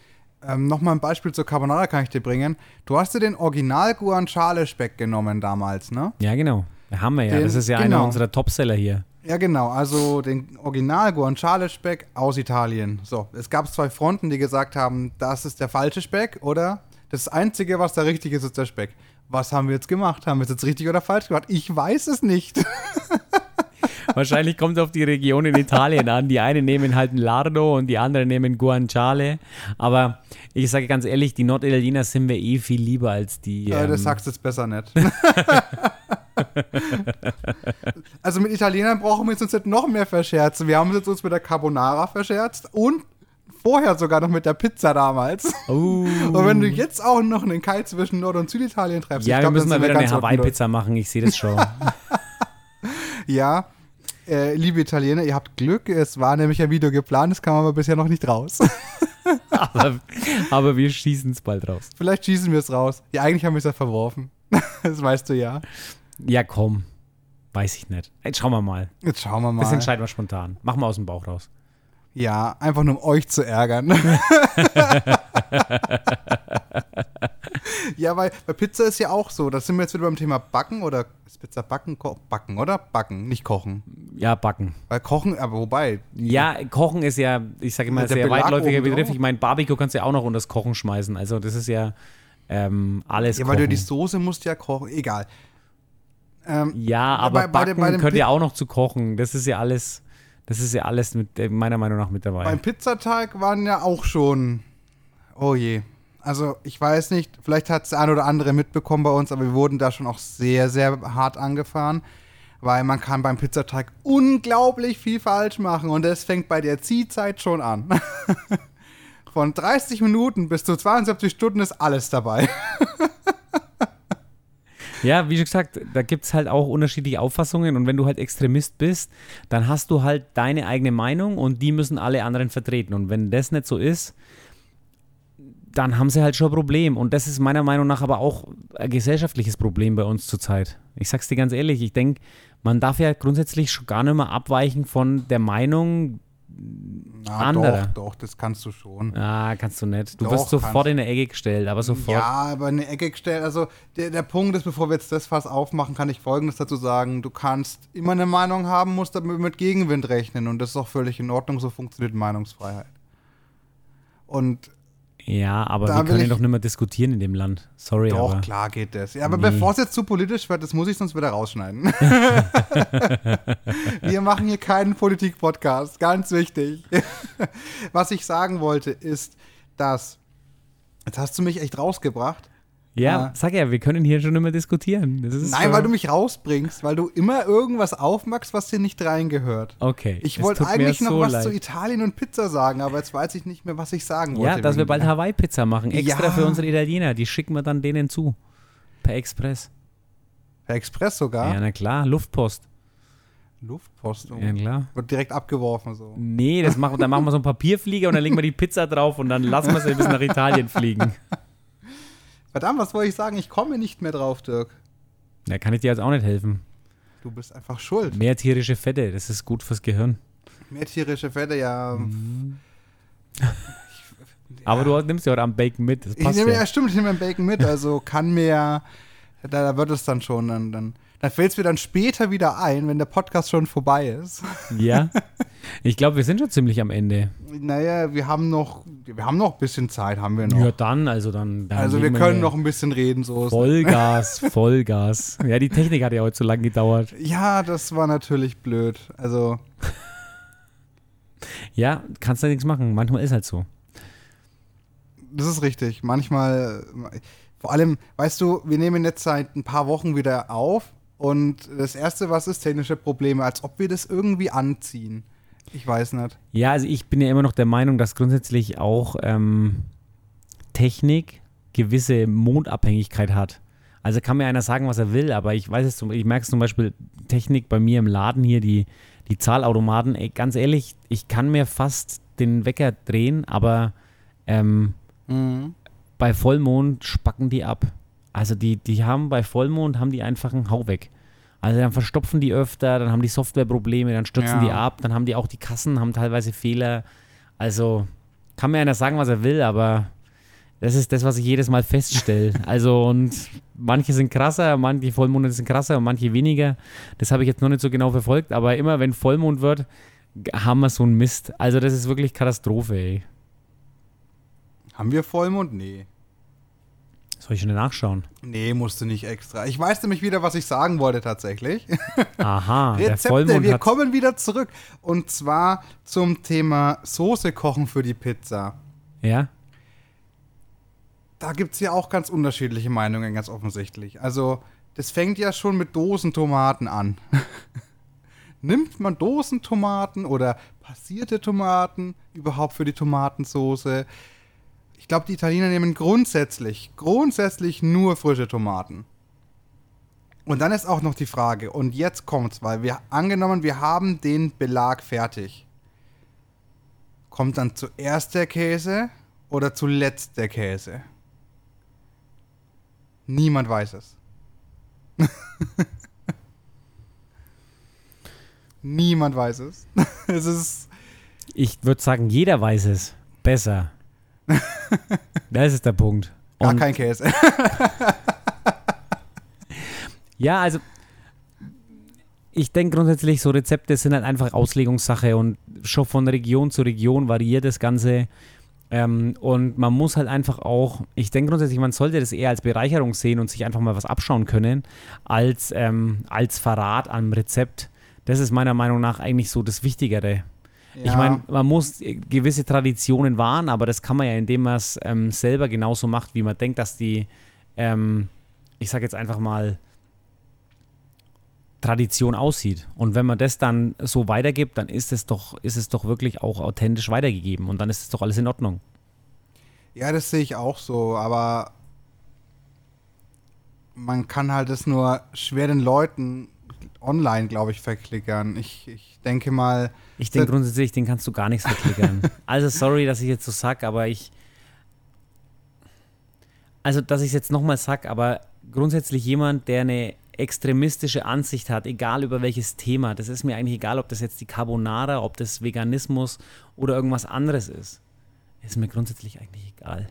[SPEAKER 2] Ähm, Nochmal ein Beispiel zur Carbonara kann ich dir bringen. Du hast dir den Original Guanciale Speck genommen damals, ne?
[SPEAKER 1] Ja, genau. Haben wir ja.
[SPEAKER 2] Den-
[SPEAKER 1] das ist ja einer
[SPEAKER 2] genau.
[SPEAKER 1] unserer Topseller hier.
[SPEAKER 2] Ja, genau. Also den Original Guanciale Speck aus Italien. So, es gab zwei Fronten, die gesagt haben, das ist der falsche Speck oder das Einzige, was da richtig ist, ist der Speck. Was haben wir jetzt gemacht? Haben wir es jetzt richtig oder falsch gemacht? Ich weiß es nicht.
[SPEAKER 1] Wahrscheinlich kommt es auf die Region in Italien an. Die einen nehmen halt ein Lardo und die anderen nehmen Guanciale. Aber ich sage ganz ehrlich, die Norditaliener sind mir eh viel lieber als die.
[SPEAKER 2] Ja,
[SPEAKER 1] ähm,
[SPEAKER 2] das sagst du jetzt besser nicht. also mit Italienern brauchen wir uns jetzt noch mehr verscherzen. Wir haben uns jetzt uns mit der Carbonara verscherzt und vorher sogar noch mit der Pizza damals.
[SPEAKER 1] Oh.
[SPEAKER 2] Und wenn du jetzt auch noch einen Keil zwischen Nord- und Süditalien treibst,
[SPEAKER 1] ja,
[SPEAKER 2] ich
[SPEAKER 1] wir
[SPEAKER 2] glaub,
[SPEAKER 1] müssen
[SPEAKER 2] dann
[SPEAKER 1] mal wieder
[SPEAKER 2] wir
[SPEAKER 1] eine Hawaii-Pizza machen. Ich sehe das schon.
[SPEAKER 2] Ja, äh, liebe Italiener, ihr habt Glück. Es war nämlich ein Video geplant, das kam aber bisher noch nicht raus.
[SPEAKER 1] aber, aber wir schießen es bald raus.
[SPEAKER 2] Vielleicht schießen wir es raus. Ja, eigentlich haben wir es ja verworfen. das weißt du ja.
[SPEAKER 1] Ja, komm. Weiß ich nicht. Jetzt schauen wir mal.
[SPEAKER 2] Jetzt schauen wir
[SPEAKER 1] Das
[SPEAKER 2] mal.
[SPEAKER 1] entscheiden wir spontan. Machen wir aus dem Bauch raus.
[SPEAKER 2] Ja, einfach nur um euch zu ärgern. ja, weil bei Pizza ist ja auch so, da sind wir jetzt wieder beim Thema Backen oder ist Pizza backen? Backen, oder? Backen, nicht kochen.
[SPEAKER 1] Ja, backen.
[SPEAKER 2] Weil kochen, aber wobei,
[SPEAKER 1] Ja, Kochen ist ja, ich sage immer, sehr
[SPEAKER 2] Belag
[SPEAKER 1] weitläufiger Begriff. Ich meine, Barbecue kannst du ja auch noch unter das Kochen schmeißen. Also das ist ja ähm, alles
[SPEAKER 2] ja, weil du die Soße musst ja kochen, egal. Ähm,
[SPEAKER 1] ja, aber
[SPEAKER 2] bei- bei
[SPEAKER 1] Backen
[SPEAKER 2] bei
[SPEAKER 1] gehört
[SPEAKER 2] Pi-
[SPEAKER 1] ja auch noch zu kochen. Das ist ja alles, das ist ja alles mit, äh, meiner Meinung nach mit dabei.
[SPEAKER 2] beim Pizzateig waren ja auch schon, oh je. Also ich weiß nicht, vielleicht hat es der ein oder andere mitbekommen bei uns, aber wir wurden da schon auch sehr, sehr hart angefahren. weil man kann beim Pizzateig unglaublich viel falsch machen und es fängt bei der Ziehzeit schon an. Von 30 Minuten bis zu 72 Stunden ist alles dabei.
[SPEAKER 1] Ja, wie schon gesagt, da gibt es halt auch unterschiedliche Auffassungen und wenn du halt Extremist bist, dann hast du halt deine eigene Meinung und die müssen alle anderen vertreten. Und wenn das nicht so ist, dann haben sie halt schon ein Problem. Und das ist meiner Meinung nach aber auch ein gesellschaftliches Problem bei uns zurzeit. Ich sag's dir ganz ehrlich, ich denke, man darf ja grundsätzlich schon gar nicht mehr abweichen von der Meinung
[SPEAKER 2] Na,
[SPEAKER 1] anderer.
[SPEAKER 2] Doch, doch, das kannst du schon.
[SPEAKER 1] Ah, kannst du nicht. Du
[SPEAKER 2] Doch,
[SPEAKER 1] wirst sofort in eine Ecke gestellt, aber sofort.
[SPEAKER 2] Ja, aber eine Ecke gestellt. Also der, der Punkt ist, bevor wir jetzt das Fass aufmachen, kann ich Folgendes dazu sagen. Du kannst immer eine Meinung haben, musst aber mit Gegenwind rechnen. Und das ist auch völlig in Ordnung. So funktioniert Meinungsfreiheit. Und
[SPEAKER 1] Ja, aber
[SPEAKER 2] Da
[SPEAKER 1] wir können
[SPEAKER 2] ich-
[SPEAKER 1] doch nicht mehr diskutieren in dem Land. Sorry,
[SPEAKER 2] doch,
[SPEAKER 1] aber.
[SPEAKER 2] klar geht das. Ja, aber
[SPEAKER 1] Nee.
[SPEAKER 2] bevor es jetzt zu politisch wird, das muss ich sonst wieder rausschneiden. wir machen hier keinen Politik-Podcast. Ganz wichtig. Was ich sagen wollte, ist, dass. Jetzt hast du mich echt rausgebracht.
[SPEAKER 1] Ja,
[SPEAKER 2] Ah.
[SPEAKER 1] sag ja, wir können hier schon mehr diskutieren.
[SPEAKER 2] Nein,
[SPEAKER 1] schon-
[SPEAKER 2] weil du mich rausbringst, weil du immer irgendwas aufmachst, was dir nicht reingehört.
[SPEAKER 1] Okay.
[SPEAKER 2] Ich wollte eigentlich noch
[SPEAKER 1] so
[SPEAKER 2] was
[SPEAKER 1] leid.
[SPEAKER 2] zu Italien und Pizza sagen, aber jetzt weiß ich nicht mehr, was ich sagen wollte.
[SPEAKER 1] Ja, dass wir bald. Hawaii-Pizza machen. Extra
[SPEAKER 2] Ja.
[SPEAKER 1] für unsere Italiener. Die schicken wir dann denen zu. Per Express.
[SPEAKER 2] Per Express sogar.
[SPEAKER 1] Ja, na klar. Luftpost.
[SPEAKER 2] Luftpost. oh.
[SPEAKER 1] Ja, klar.
[SPEAKER 2] Wird direkt abgeworfen so.
[SPEAKER 1] Nee, das machen, dann machen wir so einen Papierflieger und dann legen wir die Pizza drauf und dann lassen wir sie bis nach Italien fliegen.
[SPEAKER 2] Verdammt, was wollte ich sagen? Ich komme nicht mehr drauf, Dirk.
[SPEAKER 1] Da kann ich dir jetzt auch nicht helfen.
[SPEAKER 2] Du bist einfach schuld.
[SPEAKER 1] Mehr tierische Fette, das ist gut fürs Gehirn.
[SPEAKER 2] Mehr tierische Fette, ja.
[SPEAKER 1] Mhm. Aber du nimmst ja heute am Bacon mit, das
[SPEAKER 2] Ich nehme
[SPEAKER 1] ja.
[SPEAKER 2] ja stimmt, ich nehme mein Bacon mit, also kann mir, da, da wird es dann schon, dann, dann, dann fällt es mir dann später wieder ein, wenn der Podcast schon vorbei ist.
[SPEAKER 1] Ja. Ich glaube, wir sind schon ziemlich am Ende.
[SPEAKER 2] Naja, wir haben noch, wir haben noch ein bisschen Zeit, haben wir noch.
[SPEAKER 1] Ja, dann, also dann. dann
[SPEAKER 2] also wir können noch ein bisschen reden, so
[SPEAKER 1] Vollgas, Vollgas. Ja, die Technik hat ja heute so lange gedauert.
[SPEAKER 2] Ja, das war natürlich blöd. Also,
[SPEAKER 1] Ja, kannst du nichts machen. Manchmal ist halt so.
[SPEAKER 2] das ist richtig. Manchmal, vor allem, weißt du, wir nehmen jetzt seit ein paar Wochen wieder auf und das Erste, was ist, technische Probleme, als ob wir das irgendwie anziehen. Ich weiß nicht.
[SPEAKER 1] Ja, also ich bin ja immer noch der Meinung, dass grundsätzlich auch ähm, Technik gewisse Mondabhängigkeit hat. Also kann mir einer sagen, was er will, aber ich weiß es, ich merke es zum Beispiel, Technik bei mir im Laden hier, die, die Zahlautomaten, ey, ganz ehrlich, ich kann mir fast den Wecker drehen, aber ähm, bei Vollmond spacken die ab. Also die, die haben bei Vollmond haben die einfach einen Hau weg. Also dann verstopfen die öfter, dann haben die Softwareprobleme, dann stürzen
[SPEAKER 2] Ja.
[SPEAKER 1] die ab, dann haben die auch die Kassen, haben teilweise Fehler. Also kann mir einer sagen, was er will, aber das ist das, was ich jedes Mal feststelle. Also und manche sind krasser, manche Vollmonde sind krasser und manche weniger. Das habe ich jetzt noch nicht so genau verfolgt, aber immer wenn Vollmond wird, haben wir so einen Mist. Also das ist wirklich Katastrophe, ey.
[SPEAKER 2] Haben wir Vollmond? Nee.
[SPEAKER 1] Soll ich schon nachschauen?
[SPEAKER 2] Nee, musste nicht extra. Ich weiß nämlich wieder, was ich sagen wollte tatsächlich.
[SPEAKER 1] Aha,
[SPEAKER 2] Rezepte, wir kommen wieder zurück. Und zwar zum Thema Soße kochen für die Pizza.
[SPEAKER 1] Ja?
[SPEAKER 2] Da gibt es ja auch ganz unterschiedliche Meinungen, ganz offensichtlich. Also, das fängt ja schon mit Dosentomaten an. Nimmt man Dosentomaten oder passierte Tomaten überhaupt für die Tomatensoße? Ich glaube, die Italiener nehmen grundsätzlich, grundsätzlich nur frische Tomaten. Und dann ist auch noch die Frage, und jetzt kommt's, weil wir angenommen, wir haben den Belag fertig. Kommt dann zuerst der Käse oder zuletzt der Käse? Niemand weiß es. Niemand weiß es. es ist.
[SPEAKER 1] Ich würde sagen, jeder weiß es. Besser. das ist der Punkt.
[SPEAKER 2] Gar
[SPEAKER 1] Und-
[SPEAKER 2] kein Käse.
[SPEAKER 1] Ja, also ich denke grundsätzlich, so Rezepte sind halt einfach Auslegungssache und schon von Region zu Region variiert das Ganze. Ähm, und man muss halt einfach auch, ich denke grundsätzlich, man sollte das eher als Bereicherung sehen und sich einfach mal was abschauen können, als, ähm, als Verrat am Rezept. Das ist meiner Meinung nach eigentlich so das Wichtigere. Ich meine, man muss äh, gewisse Traditionen wahren, aber das kann man ja, indem man es ähm, selber genauso macht, wie man denkt, dass die, ähm, ich sage jetzt einfach mal, Tradition aussieht. Und wenn man das dann so weitergibt, dann ist es doch, ist es doch wirklich auch authentisch weitergegeben und dann ist es doch alles in Ordnung.
[SPEAKER 2] Ja, das sehe ich auch so, aber man kann halt es nur schwer den Leuten online, glaube ich, verklickern. Ich, ich denke mal.
[SPEAKER 1] Ich denke grundsätzlich, den kannst du gar nichts verklickern. also sorry, dass ich jetzt so sag, aber ich. Also, dass ich es jetzt nochmal sag, aber grundsätzlich jemand, der eine extremistische Ansicht hat, egal über welches Thema, das ist mir eigentlich egal, ob das jetzt die Carbonara, ob das Veganismus oder irgendwas anderes ist. Ist mir grundsätzlich eigentlich egal.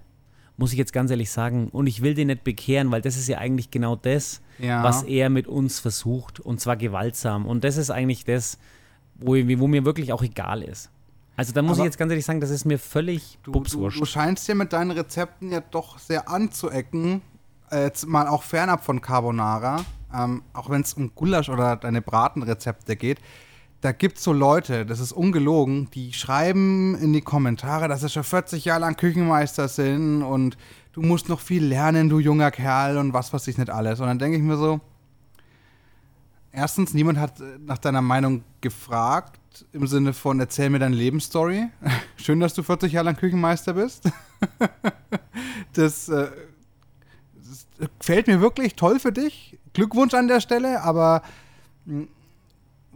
[SPEAKER 1] Muss ich jetzt ganz ehrlich sagen. Und ich will den nicht bekehren, weil das ist ja eigentlich genau das, ja. was er mit uns versucht. Und zwar gewaltsam. Und das ist eigentlich das, wo, wo mir wirklich auch egal ist. Also da muss Aber ich jetzt ganz ehrlich sagen, das ist mir völlig
[SPEAKER 2] du, du, du scheinst ja mit deinen Rezepten ja doch sehr anzuecken. Äh, jetzt mal auch fernab von Carbonara. Ähm, auch wenn es um Gulasch oder deine Bratenrezepte geht da gibt es so Leute, das ist ungelogen, die schreiben in die Kommentare, dass sie schon 40 Jahre lang Küchenmeister sind und du musst noch viel lernen, du junger Kerl und was weiß ich nicht alles. Und dann denke ich mir so, erstens, niemand hat nach deiner Meinung gefragt, im Sinne von, erzähl mir deine Lebensstory. Schön, dass du 40 Jahre lang Küchenmeister bist. das, äh, das gefällt mir wirklich toll für dich. Glückwunsch an der Stelle, aber hm,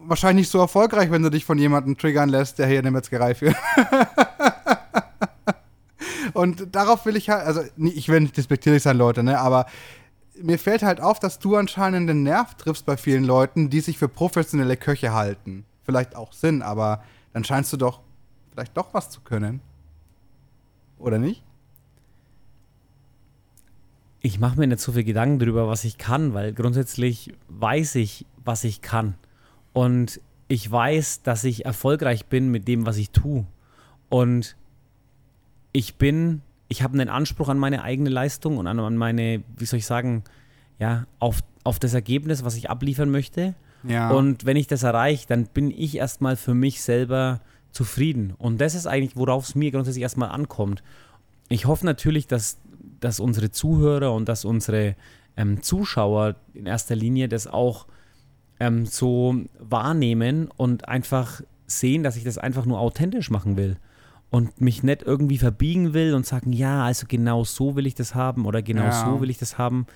[SPEAKER 2] wahrscheinlich nicht so erfolgreich, wenn du dich von jemandem triggern lässt, der hier eine Metzgerei führt. Und darauf will ich halt, also ich will nicht despektierlich sein, Leute, ne, aber mir fällt halt auf, dass du anscheinend den Nerv triffst bei vielen Leuten, die sich für professionelle Köche halten. Vielleicht auch Sinn, aber dann scheinst du doch vielleicht doch was zu können. Oder nicht?
[SPEAKER 1] Ich mache mir nicht so viel Gedanken darüber, was ich kann, weil grundsätzlich weiß ich, was ich kann. Und ich weiß, dass ich erfolgreich bin mit dem, was ich tue. Und ich bin, ich habe einen Anspruch an meine eigene Leistung und an, meine, wie soll ich sagen, ja, auf, auf das Ergebnis, was ich abliefern möchte. Ja. Und wenn ich das erreiche, dann bin ich erstmal für mich selber zufrieden. Und das ist eigentlich, worauf es mir grundsätzlich erstmal ankommt. Ich hoffe natürlich, dass, dass unsere Zuhörer und dass unsere ähm, Zuschauer in erster Linie das auch ähm, so wahrnehmen und einfach sehen, dass ich das einfach nur authentisch machen will und mich nicht irgendwie verbiegen will und sagen, ja, also genau so will ich das haben oder genau ja. so will ich das haben.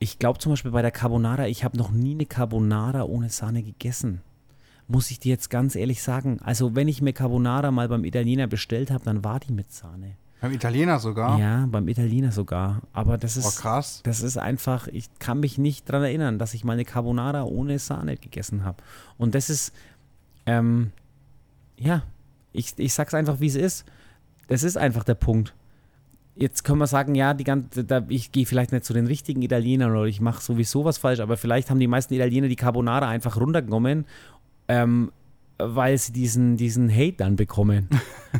[SPEAKER 1] Ich glaube zum Beispiel bei der Carbonara, ich habe noch nie eine Carbonara ohne Sahne gegessen. Muss ich dir jetzt ganz ehrlich sagen. Also wenn ich mir Carbonara mal beim Italiener bestellt habe, dann war die mit Sahne.
[SPEAKER 2] Beim Italiener sogar?
[SPEAKER 1] Ja, beim Italiener sogar. Aber das ist,
[SPEAKER 2] oh, krass.
[SPEAKER 1] das ist einfach, ich kann mich nicht daran erinnern, dass ich mal eine Carbonara ohne Sahne gegessen habe. Und das ist, ähm, ja, ich, ich sag's einfach, wie es ist. Das ist einfach der Punkt. Jetzt können wir sagen, ja, die ganze, da, ich gehe vielleicht nicht zu den richtigen Italienern oder ich mache sowieso was falsch, aber vielleicht haben die meisten Italiener die Carbonara einfach runtergenommen ähm, weil sie diesen, diesen Hate dann bekommen.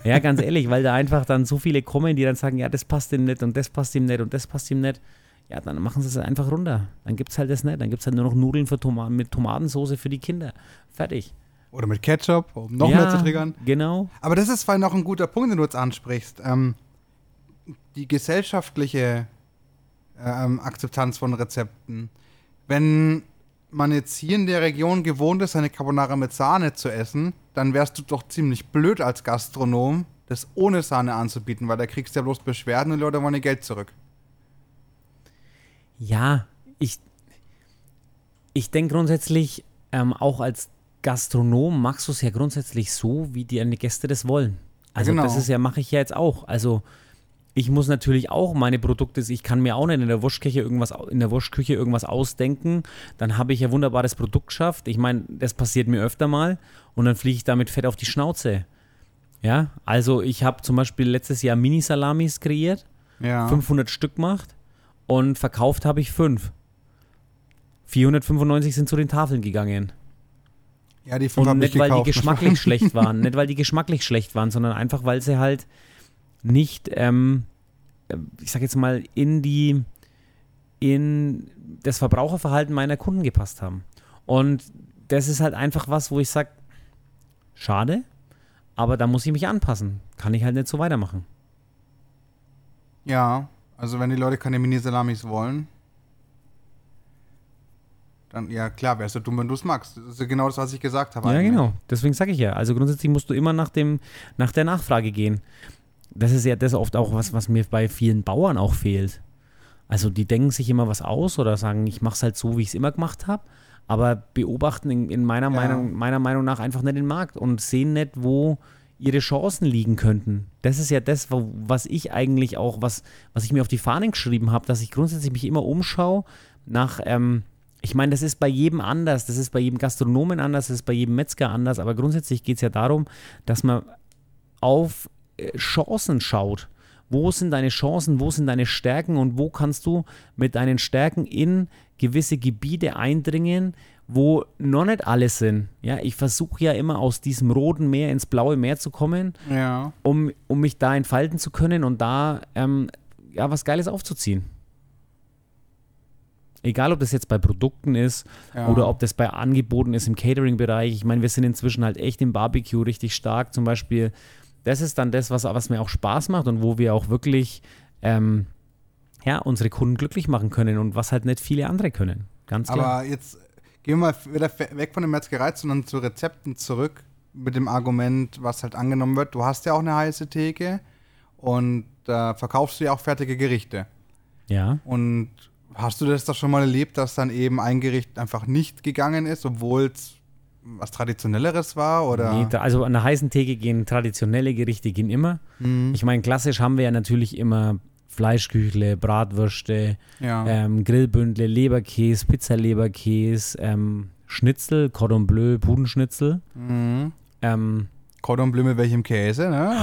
[SPEAKER 1] ja, ganz ehrlich, weil da einfach dann so viele kommen, die dann sagen, ja, das passt ihm nicht und das passt ihm nicht und das passt ihm nicht. Ja, dann machen sie es einfach runter. Dann gibt es halt das nicht. Dann gibt es halt nur noch Nudeln für Toma mit Tomatensauce für die Kinder. Fertig.
[SPEAKER 2] Oder mit Ketchup, um noch ja, mehr zu triggern.
[SPEAKER 1] Genau.
[SPEAKER 2] Aber das ist vor noch ein guter Punkt, den du jetzt ansprichst. Ähm, die gesellschaftliche ähm, Akzeptanz von Rezepten. Wenn man jetzt hier in der Region gewohnt ist, eine Carbonara mit Sahne zu essen, dann wärst du doch ziemlich blöd als Gastronom, das ohne Sahne anzubieten, weil da kriegst du ja bloß Beschwerden und die Leute wollen ihr Geld zurück.
[SPEAKER 1] Ja, ich, ich denke grundsätzlich, ähm, auch als Gastronom machst du es ja grundsätzlich so, wie deine Gäste das wollen. Also genau. das ist ja, mache ich ja jetzt auch. Also ich muss natürlich auch meine Produkte, ich kann mir auch nicht in der Wurstküche irgendwas, in der Wurstküche irgendwas ausdenken. Dann habe ich ja wunderbares Produkt geschafft. Ich meine, das passiert mir öfter mal und dann fliege ich damit fett auf die Schnauze. Ja, also ich habe zum Beispiel letztes Jahr Mini-Salamis kreiert, ja. 500 Stück gemacht und verkauft habe ich fünf. 495 sind zu den Tafeln gegangen.
[SPEAKER 2] Ja, die fünf Und
[SPEAKER 1] nicht, weil die geschmacklich schlecht waren. Nicht, weil die geschmacklich schlecht waren, sondern einfach, weil sie halt nicht, ähm, ich sag jetzt mal, in die, in das Verbraucherverhalten meiner Kunden gepasst haben. Und das ist halt einfach was, wo ich sage, schade, aber da muss ich mich anpassen. Kann ich halt nicht so weitermachen.
[SPEAKER 2] Ja, also wenn die Leute keine Mini-Salamis wollen, Dann, ja, klar, wärst du dumm, wenn du es magst. Das ist genau das, was ich gesagt habe.
[SPEAKER 1] Ja,
[SPEAKER 2] eigentlich.
[SPEAKER 1] genau. Deswegen sage ich ja. Also grundsätzlich musst du immer nach, dem, nach der Nachfrage gehen. Das ist ja das oft auch was, was mir bei vielen Bauern auch fehlt. Also die denken sich immer was aus oder sagen, ich mache es halt so, wie ich es immer gemacht habe, aber beobachten in, in meiner,
[SPEAKER 2] Ja.
[SPEAKER 1] Meinung, meiner Meinung nach einfach nicht den Markt und sehen nicht, wo ihre Chancen liegen könnten. Das ist ja das, wo, was ich eigentlich auch, was, was ich mir auf die Fahnen geschrieben habe, dass ich grundsätzlich mich immer umschaue nach, ähm, ich meine, das ist bei jedem anders, das ist bei jedem Gastronomen anders, das ist bei jedem Metzger anders, aber grundsätzlich geht es ja darum, dass man auf Chancen schaut. Wo sind deine Chancen, wo sind deine Stärken und wo kannst du mit deinen Stärken in gewisse Gebiete eindringen, wo noch nicht alle sind. Ja, ich versuche ja immer aus diesem roten Meer ins blaue Meer zu kommen,
[SPEAKER 2] Ja.
[SPEAKER 1] um, um mich da entfalten zu können und da ähm, ja, was Geiles aufzuziehen. Egal, ob das jetzt bei Produkten ist
[SPEAKER 2] Ja.
[SPEAKER 1] oder ob das bei Angeboten ist im Catering-Bereich. Ich meine, wir sind inzwischen halt echt im Barbecue richtig stark. Zum Beispiel, das ist dann das, was, was mir auch Spaß macht und wo wir auch wirklich ähm, ja, unsere Kunden glücklich machen können und was halt nicht viele andere können. Ganz klar.
[SPEAKER 2] Aber jetzt gehen wir mal wieder weg von der Metzgerei, sondern zu Rezepten zurück mit dem Argument, was halt angenommen wird. Du hast ja auch eine heiße Theke und da verkaufst du ja auch fertige Gerichte.
[SPEAKER 1] ja.
[SPEAKER 2] Und hast du das doch schon mal erlebt, dass dann eben ein Gericht einfach nicht gegangen ist, obwohl es was Traditionelleres war? Oder?
[SPEAKER 1] Nee, also an der heißen Theke gehen traditionelle Gerichte gehen immer.
[SPEAKER 2] Mhm.
[SPEAKER 1] Ich meine, klassisch haben wir ja natürlich immer Fleischküchle, Bratwürste,
[SPEAKER 2] ja.
[SPEAKER 1] ähm, Grillbündle, Leberkäse, Pizzaleberkäse, ähm, Schnitzel, Cordon Bleu, Pudenschnitzel.
[SPEAKER 2] Mhm.
[SPEAKER 1] Ähm,
[SPEAKER 2] Cordon Bleu mit welchem Käse, ne?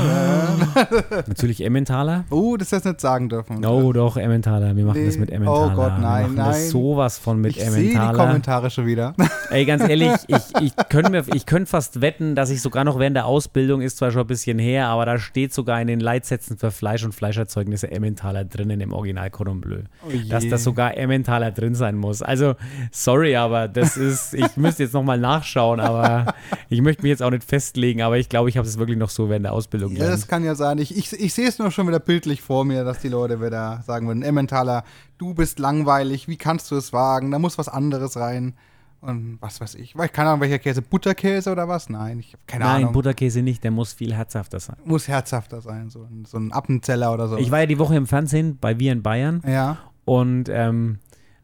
[SPEAKER 1] natürlich Emmentaler.
[SPEAKER 2] Oh, das hättest du nicht sagen dürfen.
[SPEAKER 1] Oh, doch, Emmentaler. Wir machen
[SPEAKER 2] Nee.
[SPEAKER 1] das mit Emmentaler.
[SPEAKER 2] Oh Gott, nein,
[SPEAKER 1] wir machen Das
[SPEAKER 2] nein.
[SPEAKER 1] sowas von mit
[SPEAKER 2] ich sehe die
[SPEAKER 1] Emmentaler.
[SPEAKER 2] Kommentare schon wieder.
[SPEAKER 1] Ey, ganz ehrlich, ich, ich könnte ich könnte fast wetten, dass ich sogar noch während der Ausbildung, ist zwar schon ein bisschen her, aber da steht sogar in den Leitsätzen für Fleisch und Fleischerzeugnisse Emmentaler drinnen im Original Cordon Bleu.
[SPEAKER 2] Oh
[SPEAKER 1] dass da sogar Emmentaler drin sein muss. Also, sorry, aber das ist, ich müsste jetzt nochmal nachschauen, aber ich möchte mich jetzt auch nicht festlegen, aber ich glaube, ich habe es wirklich noch so während der Ausbildung
[SPEAKER 2] Ja,
[SPEAKER 1] gelernt.
[SPEAKER 2] das kann ja sein. Ich, ich, ich sehe es nur schon wieder bildlich vor mir, dass die Leute wieder sagen würden, Emmentaler, du bist langweilig, wie kannst du es wagen? Da muss was anderes rein. Und was weiß ich. Weil keine Ahnung, welcher Käse. Butterkäse oder was? Nein, ich habe keine
[SPEAKER 1] Nein,
[SPEAKER 2] Ahnung.
[SPEAKER 1] Butterkäse nicht, der muss viel herzhafter sein.
[SPEAKER 2] muss herzhafter sein, so, ein- so ein Appenzeller oder so.
[SPEAKER 1] Ich war ja die Woche im Fernsehen bei Wir in Bayern
[SPEAKER 2] ja.
[SPEAKER 1] und ähm,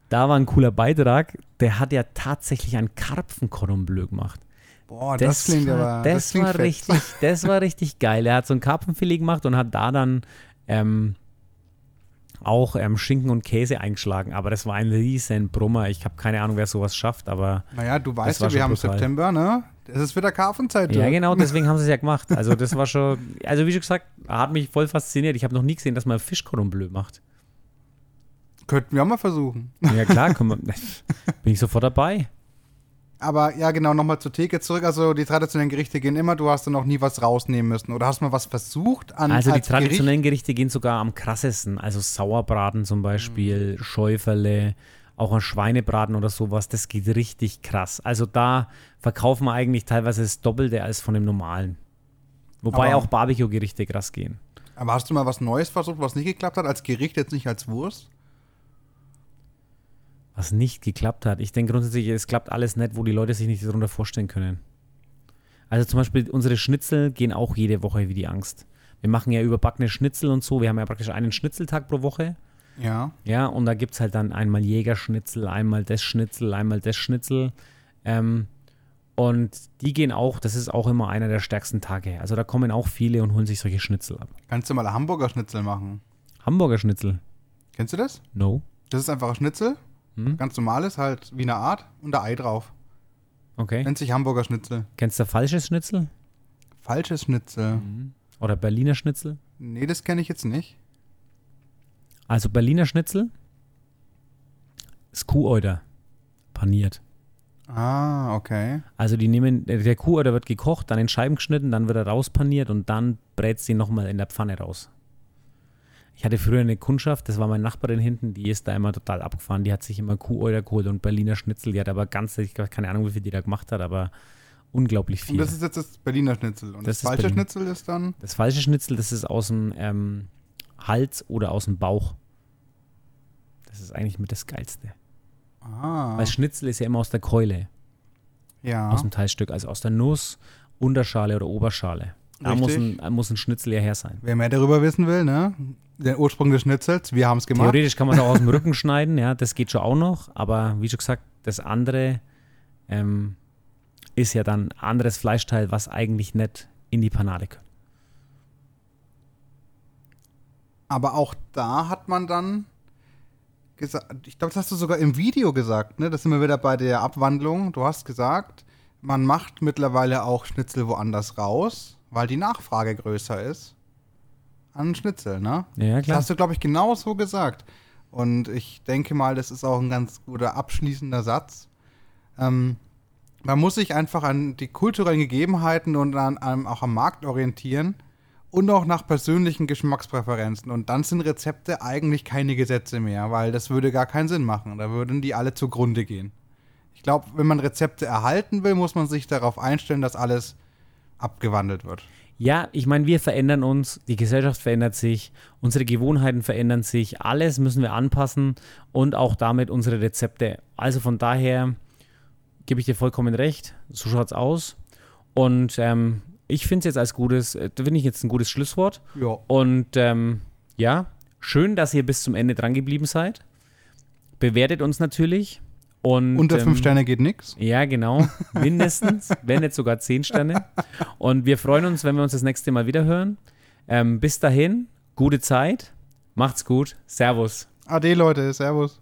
[SPEAKER 1] da war ein cooler Beitrag. Der hat ja tatsächlich ein Karpfen-Cordon Bleu gemacht.
[SPEAKER 2] Boah, das, klingt
[SPEAKER 1] war,
[SPEAKER 2] aber.
[SPEAKER 1] Das,
[SPEAKER 2] klingt
[SPEAKER 1] war
[SPEAKER 2] fett.
[SPEAKER 1] richtig, das war richtig geil. Er hat so ein Karpfenfilet gemacht und hat da dann ähm, auch ähm, Schinken und Käse eingeschlagen. Aber das war ein riesen Brummer. Ich habe keine Ahnung, wer sowas schafft, aber
[SPEAKER 2] Naja, du weißt ja, wir haben
[SPEAKER 1] brutal.
[SPEAKER 2] September, ne? Es ist wieder Karpfenzeit.
[SPEAKER 1] ja genau, deswegen haben sie es ja gemacht. Also das war schon, also wie schon gesagt, hat mich voll fasziniert. Ich habe noch nie gesehen, dass man Fischcordon Bleu macht.
[SPEAKER 2] Könnten wir auch mal versuchen.
[SPEAKER 1] Ja klar, komm, bin ich sofort dabei.
[SPEAKER 2] Aber ja, genau, nochmal zur Theke zurück. Also die traditionellen Gerichte gehen immer, du hast dann noch nie was rausnehmen müssen. Oder hast mal was versucht an
[SPEAKER 1] Also die
[SPEAKER 2] als Gericht?
[SPEAKER 1] traditionellen Gerichte gehen sogar am krassesten. Also Sauerbraten zum Beispiel,
[SPEAKER 2] Mhm.
[SPEAKER 1] Schäuferle, auch ein Schweinebraten oder sowas. Das geht richtig krass. Also da verkaufen wir eigentlich teilweise das Doppelte als von dem normalen. Wobei
[SPEAKER 2] Aber-
[SPEAKER 1] auch Barbecue-Gerichte krass gehen.
[SPEAKER 2] Aber hast du mal was Neues versucht, was nicht geklappt hat? Als Gericht, jetzt nicht als Wurst?
[SPEAKER 1] Was nicht geklappt hat. Ich denke grundsätzlich, es klappt alles nicht, wo die Leute sich nicht darunter vorstellen können. Also zum Beispiel unsere Schnitzel gehen auch jede Woche wie die Angst. Wir machen ja überbackene Schnitzel und so. Wir haben ja praktisch einen Schnitzeltag pro Woche.
[SPEAKER 2] Ja.
[SPEAKER 1] Ja, und da gibt es halt dann einmal Jägerschnitzel, einmal das Schnitzel, einmal das Schnitzel. Ähm, und die gehen auch, das ist auch immer einer der stärksten Tage. Also da kommen auch viele und holen sich solche Schnitzel ab.
[SPEAKER 2] Kannst du mal Hamburger Schnitzel machen?
[SPEAKER 1] Hamburger Schnitzel?
[SPEAKER 2] Kennst du das?
[SPEAKER 1] No.
[SPEAKER 2] Das ist einfach ein Schnitzel.
[SPEAKER 1] Hm?
[SPEAKER 2] Ganz normales, halt wie eine Art und da Ei drauf.
[SPEAKER 1] Okay.
[SPEAKER 2] Nennt sich Hamburger Schnitzel.
[SPEAKER 1] Kennst du falsches Schnitzel?
[SPEAKER 2] Falsches Schnitzel.
[SPEAKER 1] Oder Berliner Schnitzel?
[SPEAKER 2] Nee, das kenne ich jetzt nicht.
[SPEAKER 1] Also Berliner Schnitzel ist Kuhäuter. Paniert.
[SPEAKER 2] Ah, okay.
[SPEAKER 1] Also die nehmen, der Kuhäuter wird gekocht, dann in Scheiben geschnitten, dann wird er rauspaniert und dann brät sie nochmal in der Pfanne raus. Ich hatte früher eine Kundschaft, das war meine Nachbarin hinten, die ist da immer total abgefahren. Die hat sich immer Kuhäuter geholt und Berliner Schnitzel. Die hat aber ganz, ich habe keine Ahnung, wie viel die da gemacht hat, aber unglaublich viel.
[SPEAKER 2] Und das ist jetzt das Berliner Schnitzel. Und
[SPEAKER 1] Das
[SPEAKER 2] das, falsche
[SPEAKER 1] Berlin.
[SPEAKER 2] Schnitzel ist dann.
[SPEAKER 1] Das falsche Schnitzel, das ist aus dem ähm, Hals oder aus dem Bauch. Das ist eigentlich mit das Geilste.
[SPEAKER 2] Ah.
[SPEAKER 1] Weil Schnitzel ist ja immer aus der Keule,
[SPEAKER 2] Ja.
[SPEAKER 1] aus dem Teilstück, also aus der Nuss, Unterschale oder Oberschale. Da muss ein, muss ein Schnitzel ja her sein.
[SPEAKER 2] Wer mehr darüber wissen will, ne? Der Ursprung des Schnitzels, wir haben es gemacht.
[SPEAKER 1] Theoretisch kann man es auch aus dem Rücken schneiden, ja, das geht schon auch noch, aber wie schon gesagt, das andere ähm, ist ja dann anderes Fleischteil, was eigentlich nicht in die Panade gehört.
[SPEAKER 2] Aber auch da hat man dann gesagt, ich glaube, das hast du sogar im Video gesagt, ne? Das sind wir wieder bei der Abwandlung. Du hast gesagt, man macht mittlerweile auch Schnitzel woanders raus, weil die Nachfrage größer ist an Schnitzel, ne?
[SPEAKER 1] Ja,
[SPEAKER 2] Das
[SPEAKER 1] klar.
[SPEAKER 2] hast du, glaube ich, genau so gesagt. Und ich denke mal, das ist auch ein ganz guter abschließender Satz. Ähm, man muss sich einfach an die kulturellen Gegebenheiten und an, an, auch am Markt orientieren und auch nach persönlichen Geschmackspräferenzen. Und dann sind Rezepte eigentlich keine Gesetze mehr, weil das würde gar keinen Sinn machen. Da würden die alle zugrunde gehen. Ich glaube, wenn man Rezepte erhalten will, muss man sich darauf einstellen, dass alles abgewandelt wird.
[SPEAKER 1] Ja, ich meine, wir verändern uns, die Gesellschaft verändert sich, unsere Gewohnheiten verändern sich, alles müssen wir anpassen und auch damit unsere Rezepte. Also von daher gebe ich dir vollkommen recht, so schaut's aus. Und ähm, ich finde es jetzt als gutes, äh, finde ich jetzt ein gutes Schlusswort.
[SPEAKER 2] Ja.
[SPEAKER 1] Und ähm, ja, schön, dass ihr bis zum Ende dran geblieben seid. Bewertet uns natürlich. Und,
[SPEAKER 2] Unter
[SPEAKER 1] ähm,
[SPEAKER 2] fünf Sterne geht nichts.
[SPEAKER 1] ja, genau. Mindestens, wenn nicht sogar zehn Sterne. Und wir freuen uns, wenn wir uns das nächste Mal wieder hören. Ähm, bis dahin, gute Zeit. Macht's gut. Servus.
[SPEAKER 2] Ade, Leute. Servus.